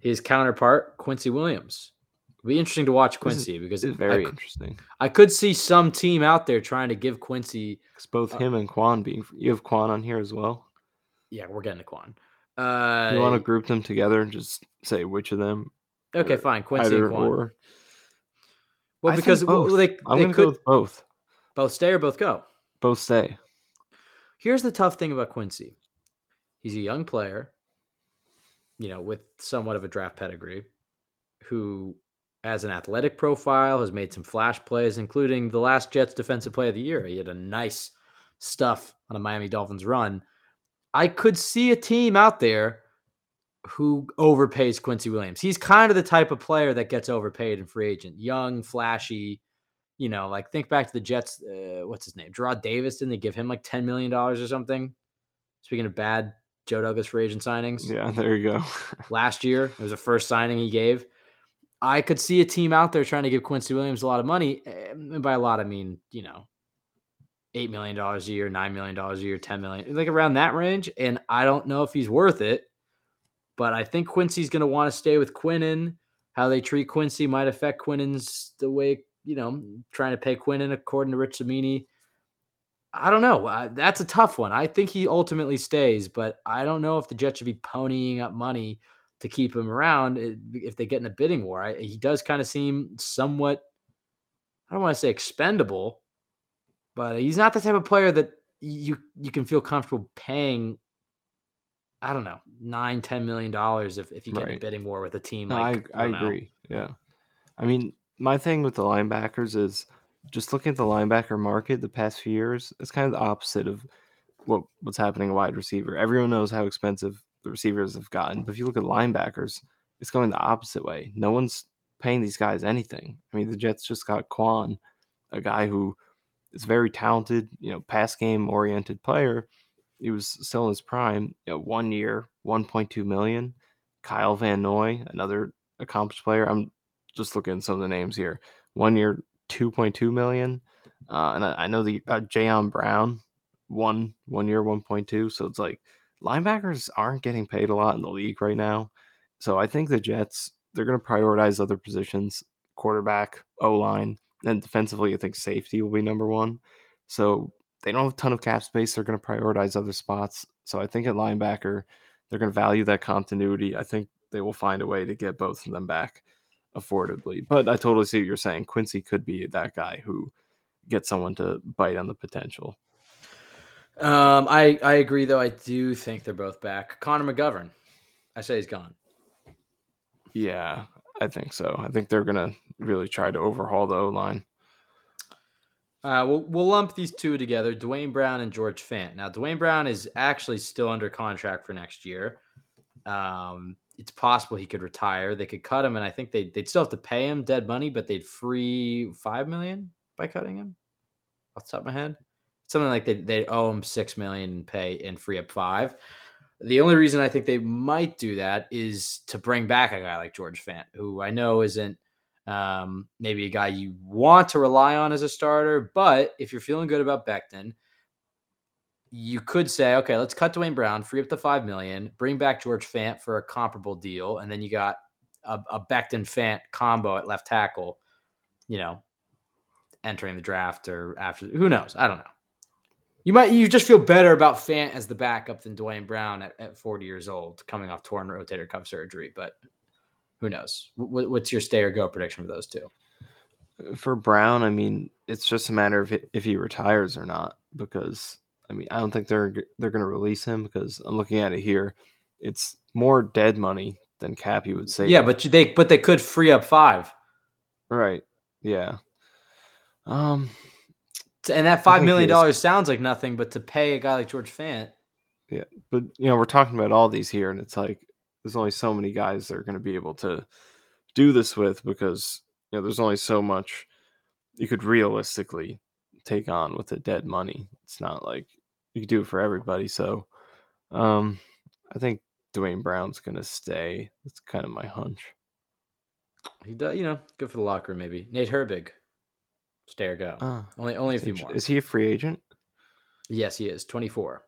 His counterpart, Quincy Williams. It'll be interesting to watch This is- Quincy because It's very cou- interesting. I could see some team out there trying to give Quincy. Because both Uh, him and Kwon being you have Kwon on here as well. Yeah, we're getting to Kwon. Uh, you want to group them together and just say which of them? okay, fine. Quincy and Kwon. or. well, I think because well, they, I'm they could both. both stay or both go. Both stay. Here's the tough thing about Quincy. He's a young player, you know, with somewhat of a draft pedigree, who has an athletic profile, has made some flash plays, including the last Jets defensive play of the year. He had a nice stuff on a Miami Dolphins run. I could see a team out there who overpays Quincy Williams. He's kind of the type of player that gets overpaid in free agent. Young, flashy, you know, like think back to the Jets. Uh, what's his name? Jarrad Davis. Didn't they give him like $10 million or something? Speaking of bad Joe Douglas free agent signings Yeah, there you go. last year, it was the first signing he gave. I could see a team out there trying to give Quincy Williams a lot of money. And by a lot, I mean, you know, $8 million a year, $9 million a year, 10 million, like around that range. And I don't know if he's worth it, but I think Quincy's going to want to stay with Quinnen. How they treat Quincy might affect Quinnen's the way, you know, trying to pay Quinn, Quinnen according to Rich Cimini. I don't know. Uh, that's a tough one. I think he ultimately stays, but I don't know if the Jets should be ponying up money to keep him around if they get in a bidding war. I, he does kind of seem somewhat, I don't want to say expendable, but he's not the type of player that you you can feel comfortable paying. I don't know, nine, ten million dollars if, if you get in a bidding war with a team No, like I I don't agree. Yeah. I mean, my thing with the linebackers is just looking at the linebacker market the past few years, it's kind of the opposite of what what's happening wide receiver. Everyone knows how expensive the receivers have gotten, but if you look at linebackers, it's going the opposite way. No one's paying these guys anything. I mean, the Jets just got Kwon, a guy who is very talented, you know, pass game oriented player. He was still in his prime, you know, one year, 1.2 million. Kyle Van Noy, another accomplished player. I'm just looking at some of the names here. One year, 2.2 million. Uh, and I, I know the uh, Jayon Brown, one one year, 1.2. So it's like linebackers aren't getting paid a lot in the league right now. So I think the Jets they're going to prioritize other positions, quarterback, O line, and defensively. I think safety will be number one. So they don't have a ton of cap space. They're going to prioritize other spots. So I think at linebacker, they're going to value that continuity. I think they will find a way to get both of them back affordably. But I totally see what you're saying. Quincy could be that guy who gets someone to bite on the potential. Um, I I agree though. I do think they're both back. Connor McGovern, I say he's gone. Yeah, I think so. I think they're to really try to overhaul the O line. Uh, we'll we'll lump these two together: Duane Brown and George Fant. Now, Duane Brown is actually still under contract for next year. Um, it's possible he could retire. They could cut him, and I think they they'd still have to pay him dead money, but they'd free five million by cutting him. Off the top of my head, something like they they owe him six million and pay and free up five. The only reason I think they might do that is to bring back a guy like George Fant, who I know isn't um, maybe a guy you want to rely on as a starter, but if you're feeling good about Becton, you could say, okay, let's cut Duane Brown, free up the five million, bring back George Fant for a comparable deal, and then you got a, a Becton Fant combo at left tackle. You know, entering the draft or after, who knows? I don't know. You might you just feel better about Fant as the backup than Duane Brown at, at 40 years old, coming off torn rotator cuff surgery, but who knows? What, what's your stay or go prediction for those two? For Brown, I mean, it's just a matter of if he retires or not. Because I mean, I don't think they're they're going to release him because I'm looking at it here. It's more dead money than cap. You would say. Yeah, but they but they could free up five, right. Yeah. Um. and that five million dollars sounds like nothing, but to pay a guy like George Fant, Yeah, but you know, we're talking about all these here, and it's like there's only so many guys that are going to be able to do this with because you know there's only so much you could realistically take on with the dead money. It's not like you could do it for everybody. So, um, I think Duane Brown's going to stay. That's kind of my hunch. He does, you know, good for the locker room. Maybe Nate Herbig, stay or go. Uh, only only a few more. Is he a free agent? Yes, he is. Twenty four.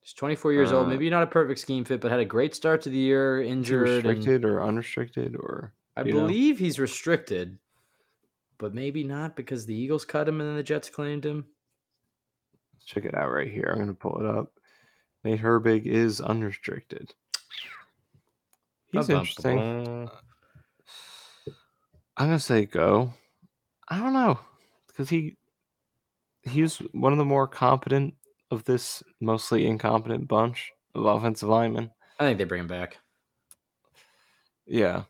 He's 24 years old. Uh, Maybe not a perfect scheme fit, but had a great start to the year. Injured. and- restricted or unrestricted or I you know? believe he's restricted, but maybe not because the Eagles cut him and then the Jets claimed him. Let's check it out right here. I'm going to pull it up. Nate Herbig is unrestricted. He's bum, interesting. I'm gonna say go. I don't know because he he's one of the more competent of this mostly incompetent bunch of offensive linemen. I think they bring him back. Yeah,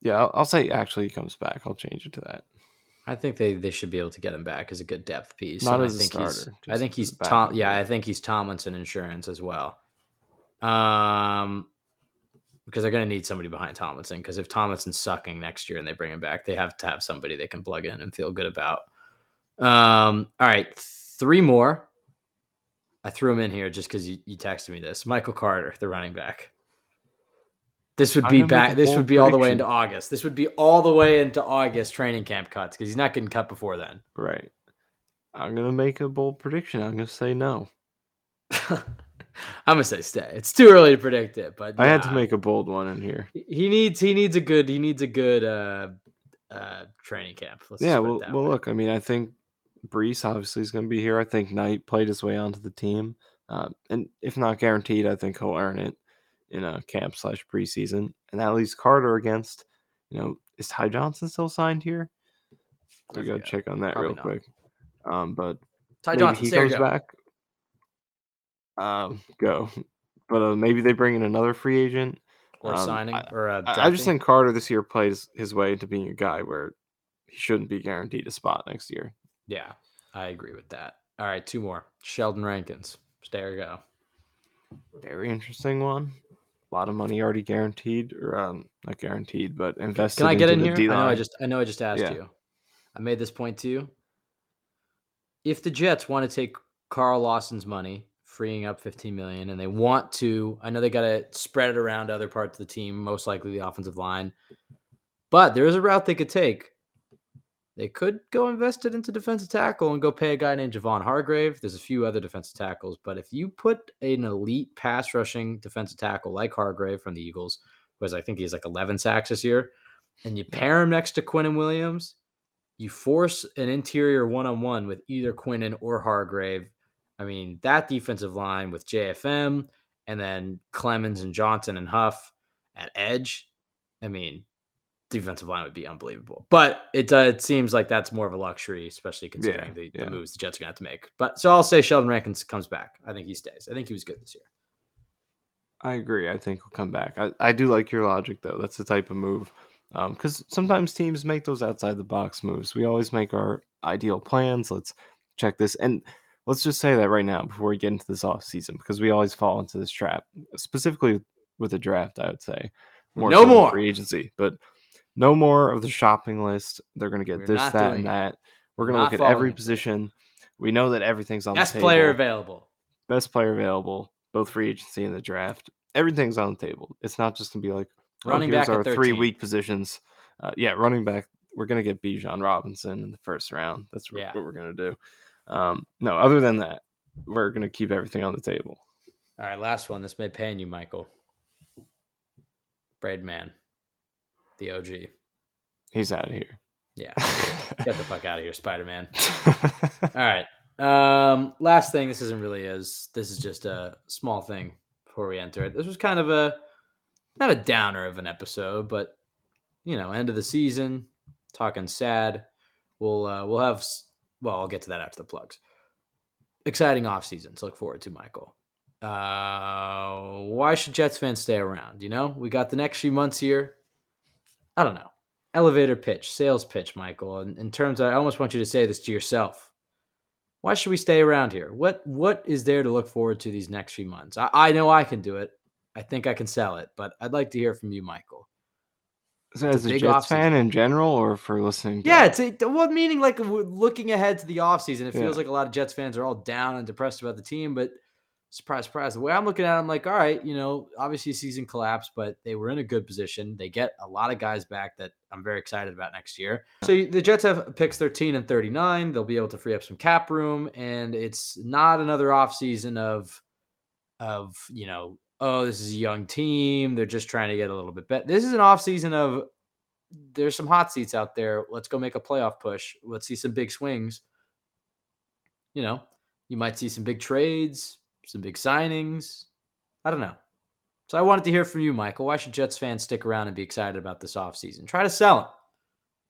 yeah. I'll, I'll say actually he comes back. I'll change it to that. I think they, they should be able to get him back as a good depth piece. Not and as I a think he's starter, I think he's Tom. Yeah. I think he's Tomlinson insurance as well. Um, because they're going to need somebody behind Tomlinson. Because if Tomlinson's sucking next year and they bring him back, they have to have somebody they can plug in and feel good about. Um, all right, three more. I threw him in here just because you, you texted me this. Michael Carter, the running back. This would be back. This would be all the way into August. This would be all the way into August training camp cuts because he's not getting cut before then. Right. I'm gonna make a bold prediction. I'm gonna say no. I'm gonna say stay. It's too early to predict it, but I had to make a bold one in here. he- needs. He needs a good. He needs a good uh, uh, training camp. Let's Yeah, well, well, way. look. I mean, I think Breece obviously is going to be here. I think Knight played his way onto the team, uh, and if not guaranteed, I think he'll earn it in a camp slash preseason. And that leaves Carter against, you know, is Ty Johnson still signed here? We got to check on that Probably real not. quick. Um, but Ty Johnson, he comes go. back. Um, go. But uh, maybe they bring in another free agent. or um, signing I- or uh, I, I just think Carter this year plays his way into being a guy where he shouldn't be guaranteed a spot next year. Yeah, I agree with that. All right, two more. Sheldon Rankins, stay or go. Very interesting one. A lot of money already guaranteed, or um, not guaranteed, but invested. Can I get in here? I know I D-line. just I know I just asked Yeah. you. I made this point to you. If the Jets want to take Carl Lawson's money, freeing up 15 million, and they want to, I know they got to spread it around to other parts of the team, most likely the offensive line. But there is a route they could take. They could go invest it into defensive tackle and go pay a guy named Javon Hargrave. There's a few other defensive tackles, but if you put an elite pass rushing defensive tackle like Hargrave from the Eagles, who has I think he's like 11 sacks this year, and you pair him next to Quinnen Williams, you force an interior one on one with either Quinnen or Hargrave. I mean, that defensive line with JFM and then Clemons and Johnson and Huff at edge. I mean, defensive line would be unbelievable. But it uh, it seems like that's more of a luxury, especially considering the, yeah. the moves the Jets are to have to make. But so I'll say Sheldon Rankins comes back. I think he stays. I think he was good this year. I agree. I think he'll come back. I, I do like your logic though. That's the type of move. Because sometimes teams make those outside the box moves. We always make our ideal plans. Let's check this. And let's just say that right now before we get into this off season, because we always fall into this trap, specifically with the draft, I would say. No so more. free agency, but no more of the shopping list. They're going to get We're this, that, and it. that. We're going to look at every it. position. We know that everything's on Best the table player available. best player available, both free agency and the draft. Everything's on the table. It's not just gonna be like oh, Running here's back our three weak positions. Uh, yeah, running back. We're gonna get Bijan Robinson in the first round. That's what, Yeah. what we're gonna do. Um, no, other than that, we're gonna keep everything on the table. All right, last one. This may pain you, Michael. Braden Mann, the OG. He's out of here. Yeah, get the fuck out of here, Spider Man. All right. Um, last thing. This isn't really as. This is just a small thing before we enter it. This was kind of a not a downer of an episode, but you know, end of the season, talking sad. We'll uh, we'll have. Well, I'll get to that after the plugs. Exciting off season to look forward to, Michael. Uh, why should Jets fans stay around? You know, we got the next few months here. I don't know. Elevator pitch, sales pitch, Michael. In, in terms, of, I almost want you to say this to yourself. why should we stay around here? What what is there to look forward to these next few months? I, I know I can do it. I think I can sell it, but I'd like to hear from you, Michael. So as a, a Jets fan in general, or for listening? yeah, it's a, what meaning like looking ahead to the offseason. It feels yeah. like a lot of Jets fans are all down and depressed about the team, but surprise, surprise. The way I'm looking at it, I'm like, all right, you know, obviously season collapsed, but they were in a good position. They get a lot of guys back that I'm very excited about next year. So the Jets have picks 13 and 39. They'll be able to free up some cap room, and it's not another offseason of, of you know, oh, this is a young team. They're just trying to get a little bit better. This is an offseason of there's some hot seats out there. Let's go make a playoff push. Let's see some big swings. You know, you might see some big trades some big signings. I don't know. So I wanted to hear from you, Michael. Why should Jets fans stick around and be excited about this offseason? Try to sell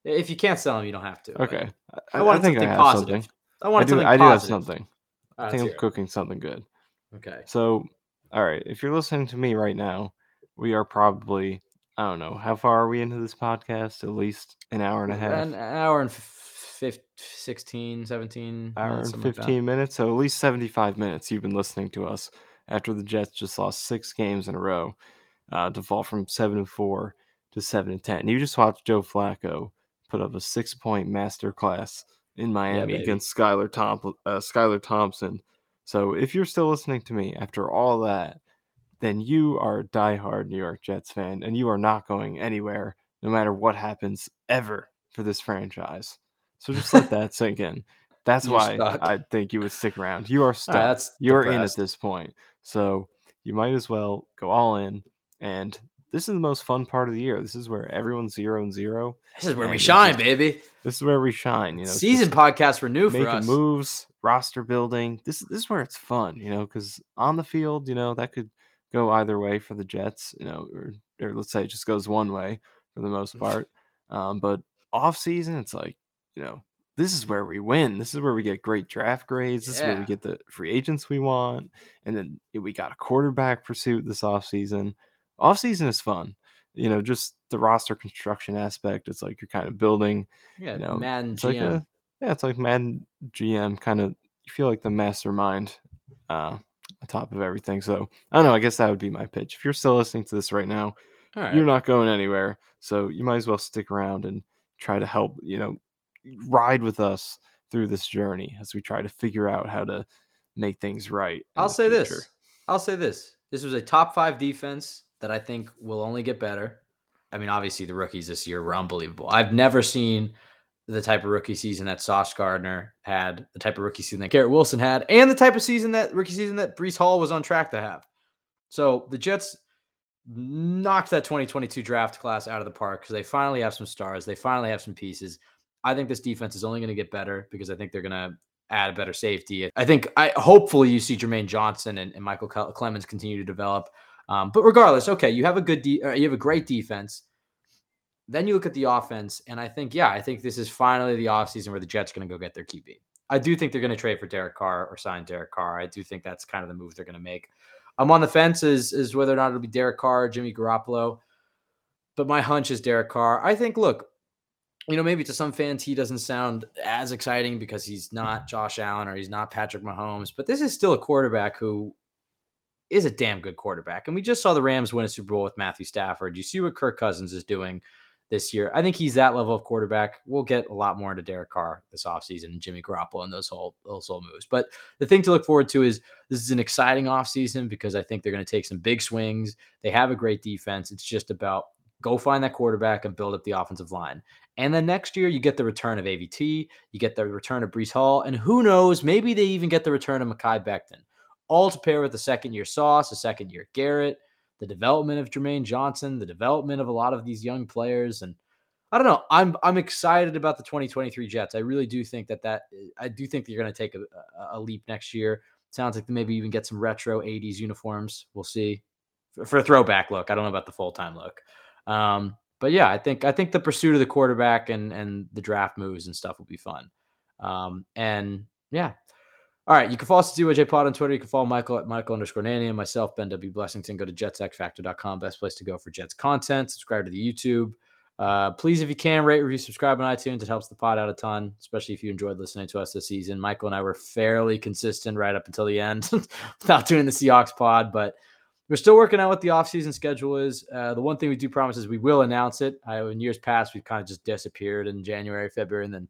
them. If you can't sell them, you don't have to. Okay. I, I want something I positive. Something. I want I do, something I do have something. Ah, I think I'm cooking something good. Okay. So, all right. If you're listening to me right now, we are probably, I don't know, how far are we into this podcast? At least an hour and a half. An hour and 15, 16, 17 hour and 15 like minutes. So at least 75 minutes you've been listening to us after the Jets just lost six games in a row uh, to fall from 7 and 4 to 7 and 10. You just watched Joe Flacco put up a six point master class in Miami yeah, against Skylar, Tom, uh, Skylar Thompson. So if you're still listening to me after all that, then you are a diehard New York Jets fan and you are not going anywhere no matter what happens ever for this franchise. So just let that sink in. That's You're why stuck. I think you would stick around. You are stuck. Right, that's You're depressed. in at this point. So you might as well go all in. And this is the most fun part of the year. This is where everyone's zero and zero. This is where we shine, this is, baby. This is where we shine. You know, season podcasts were new for us. moves, roster building. This this is where it's fun. You know, because on the field, you know, that could go either way for the Jets. You know, or, or let's say it just goes one way for the most part. Um, but off season, it's like you know, this is where we win. This is where we get great draft grades. This yeah. is where we get the free agents we want. And then we got a quarterback pursuit this offseason. Offseason is fun. You know, just the roster construction aspect. It's like you're kind of building. Yeah, you know, Madden GM. Like a, yeah, it's like Madden GM kind of you feel like the mastermind uh on top of everything. So I don't know. I guess that would be my pitch. If you're still listening to this right now, right. you're not going anywhere. So you might as well stick around and try to help, you know, ride with us through this journey as we try to figure out how to make things right. I'll say future. this. I'll say this. This was a top five defense that I think will only get better. I mean, obviously the rookies this year were unbelievable. I've never seen the type of rookie season that Sauce Gardner had, the type of rookie season that Garrett Wilson had, and the type of season that rookie season that Breece Hall was on track to have. So the Jets knocked that 2022 draft class out of the park because they finally have some stars. They finally have some pieces. I think this defense is only going to get better because I think they're going to add a better safety. I think I hopefully you see Jermaine Johnson and, and Michael Clemons continue to develop. Um, but regardless, okay, you have a good de- uh, you have a great defense. Then you look at the offense, and I think, yeah, I think this is finally the offseason where the Jets are going to go get their QB. I do think they're going to trade for Derek Carr or sign Derek Carr. I do think that's kind of the move they're going to make. I'm on the fence is, is whether or not it'll be Derek Carr, Jimmy Garoppolo. But my hunch is Derek Carr. I think, look, you know, maybe to some fans he doesn't sound as exciting because he's not Josh Allen or he's not Patrick Mahomes, but this is still a quarterback who is a damn good quarterback. And we just saw the Rams win a Super Bowl with Matthew Stafford. You see what Kirk Cousins is doing this year. I think he's that level of quarterback. We'll get a lot more into Derek Carr this offseason and Jimmy Garoppolo and those whole those whole moves. But the thing to look forward to is this is an exciting offseason because I think they're going to take some big swings. They have a great defense. It's just about go find that quarterback and build up the offensive line. And then next year, you get the return of AVT, you get the return of Breece Hall, and who knows, maybe they even get the return of Mekhi Becton. All to pair with the second year Sauce, the second year Garrett, the development of Jermaine Johnson, the development of a lot of these young players. And I don't know. I'm I'm excited about the 2023 Jets. I really do think that that I do think that you're going to take a, a, leap next year. Sounds like they maybe even get some retro 80s uniforms. We'll see for, for a throwback look. I don't know about the full time look. Um, but yeah, I think I think the pursuit of the quarterback and and the draft moves and stuff will be fun. Um, and yeah. All right, you can follow us at ZYJ Pod on Twitter. You can follow Michael at Michael underscore Nania and myself, Ben W. Blessington. Go to jetsxfactor.com, best place to go for Jets content. Subscribe to the YouTube. Uh, please, if you can, rate, review, subscribe on iTunes. It helps the pod out a ton, especially if you enjoyed listening to us this season. Michael and I were fairly consistent right up until the end without doing the Seahawks pod, but we're still working out what the offseason schedule is. Uh, the one thing we do promise is we will announce it. I, in years past, we've kind of just disappeared in January, February, and then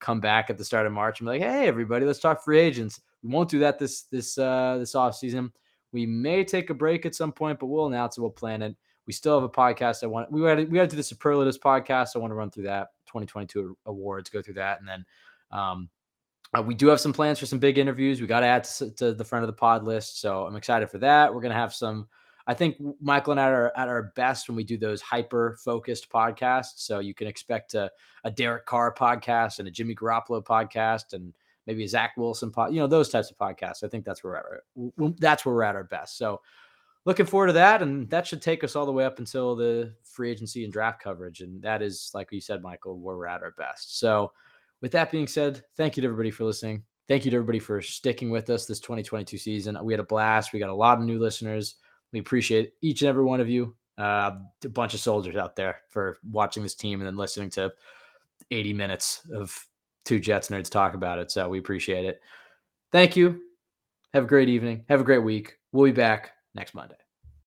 come back at the start of March and be like, "Hey, everybody, let's talk free agents." We won't do that this this uh, this off season. We may take a break at some point, but we'll announce it. We'll plan it. We still have a podcast. I want we to, we got to do the superlatives podcast. I want to run through that 2022 awards, go through that, and then um, uh, we do have some plans for some big interviews. We got to add to, to, the front of the pod list, so I'm excited for that. We're gonna have some. I think Michael and I are at our best when we do those hyper focused podcasts. So you can expect a, a Derek Carr podcast and a Jimmy Garoppolo podcast and maybe a Zach Wilson pod, you know, those types of podcasts. I think that's where we're at, that's where we're at our best. So looking forward to that. And that should take us all the way up until the free agency and draft coverage. And that is, like you said, Michael, where we're at our best. So with that being said, thank you to everybody for listening. Thank you to everybody for sticking with us this 2022 season. We had a blast. We got a lot of new listeners. We appreciate each and every one of you. Uh, a bunch of soldiers out there for watching this team and then listening to 80 minutes of two Jets nerds talk about it. So we appreciate it. Thank you. Have a great evening. Have a great week. We'll be back next Monday.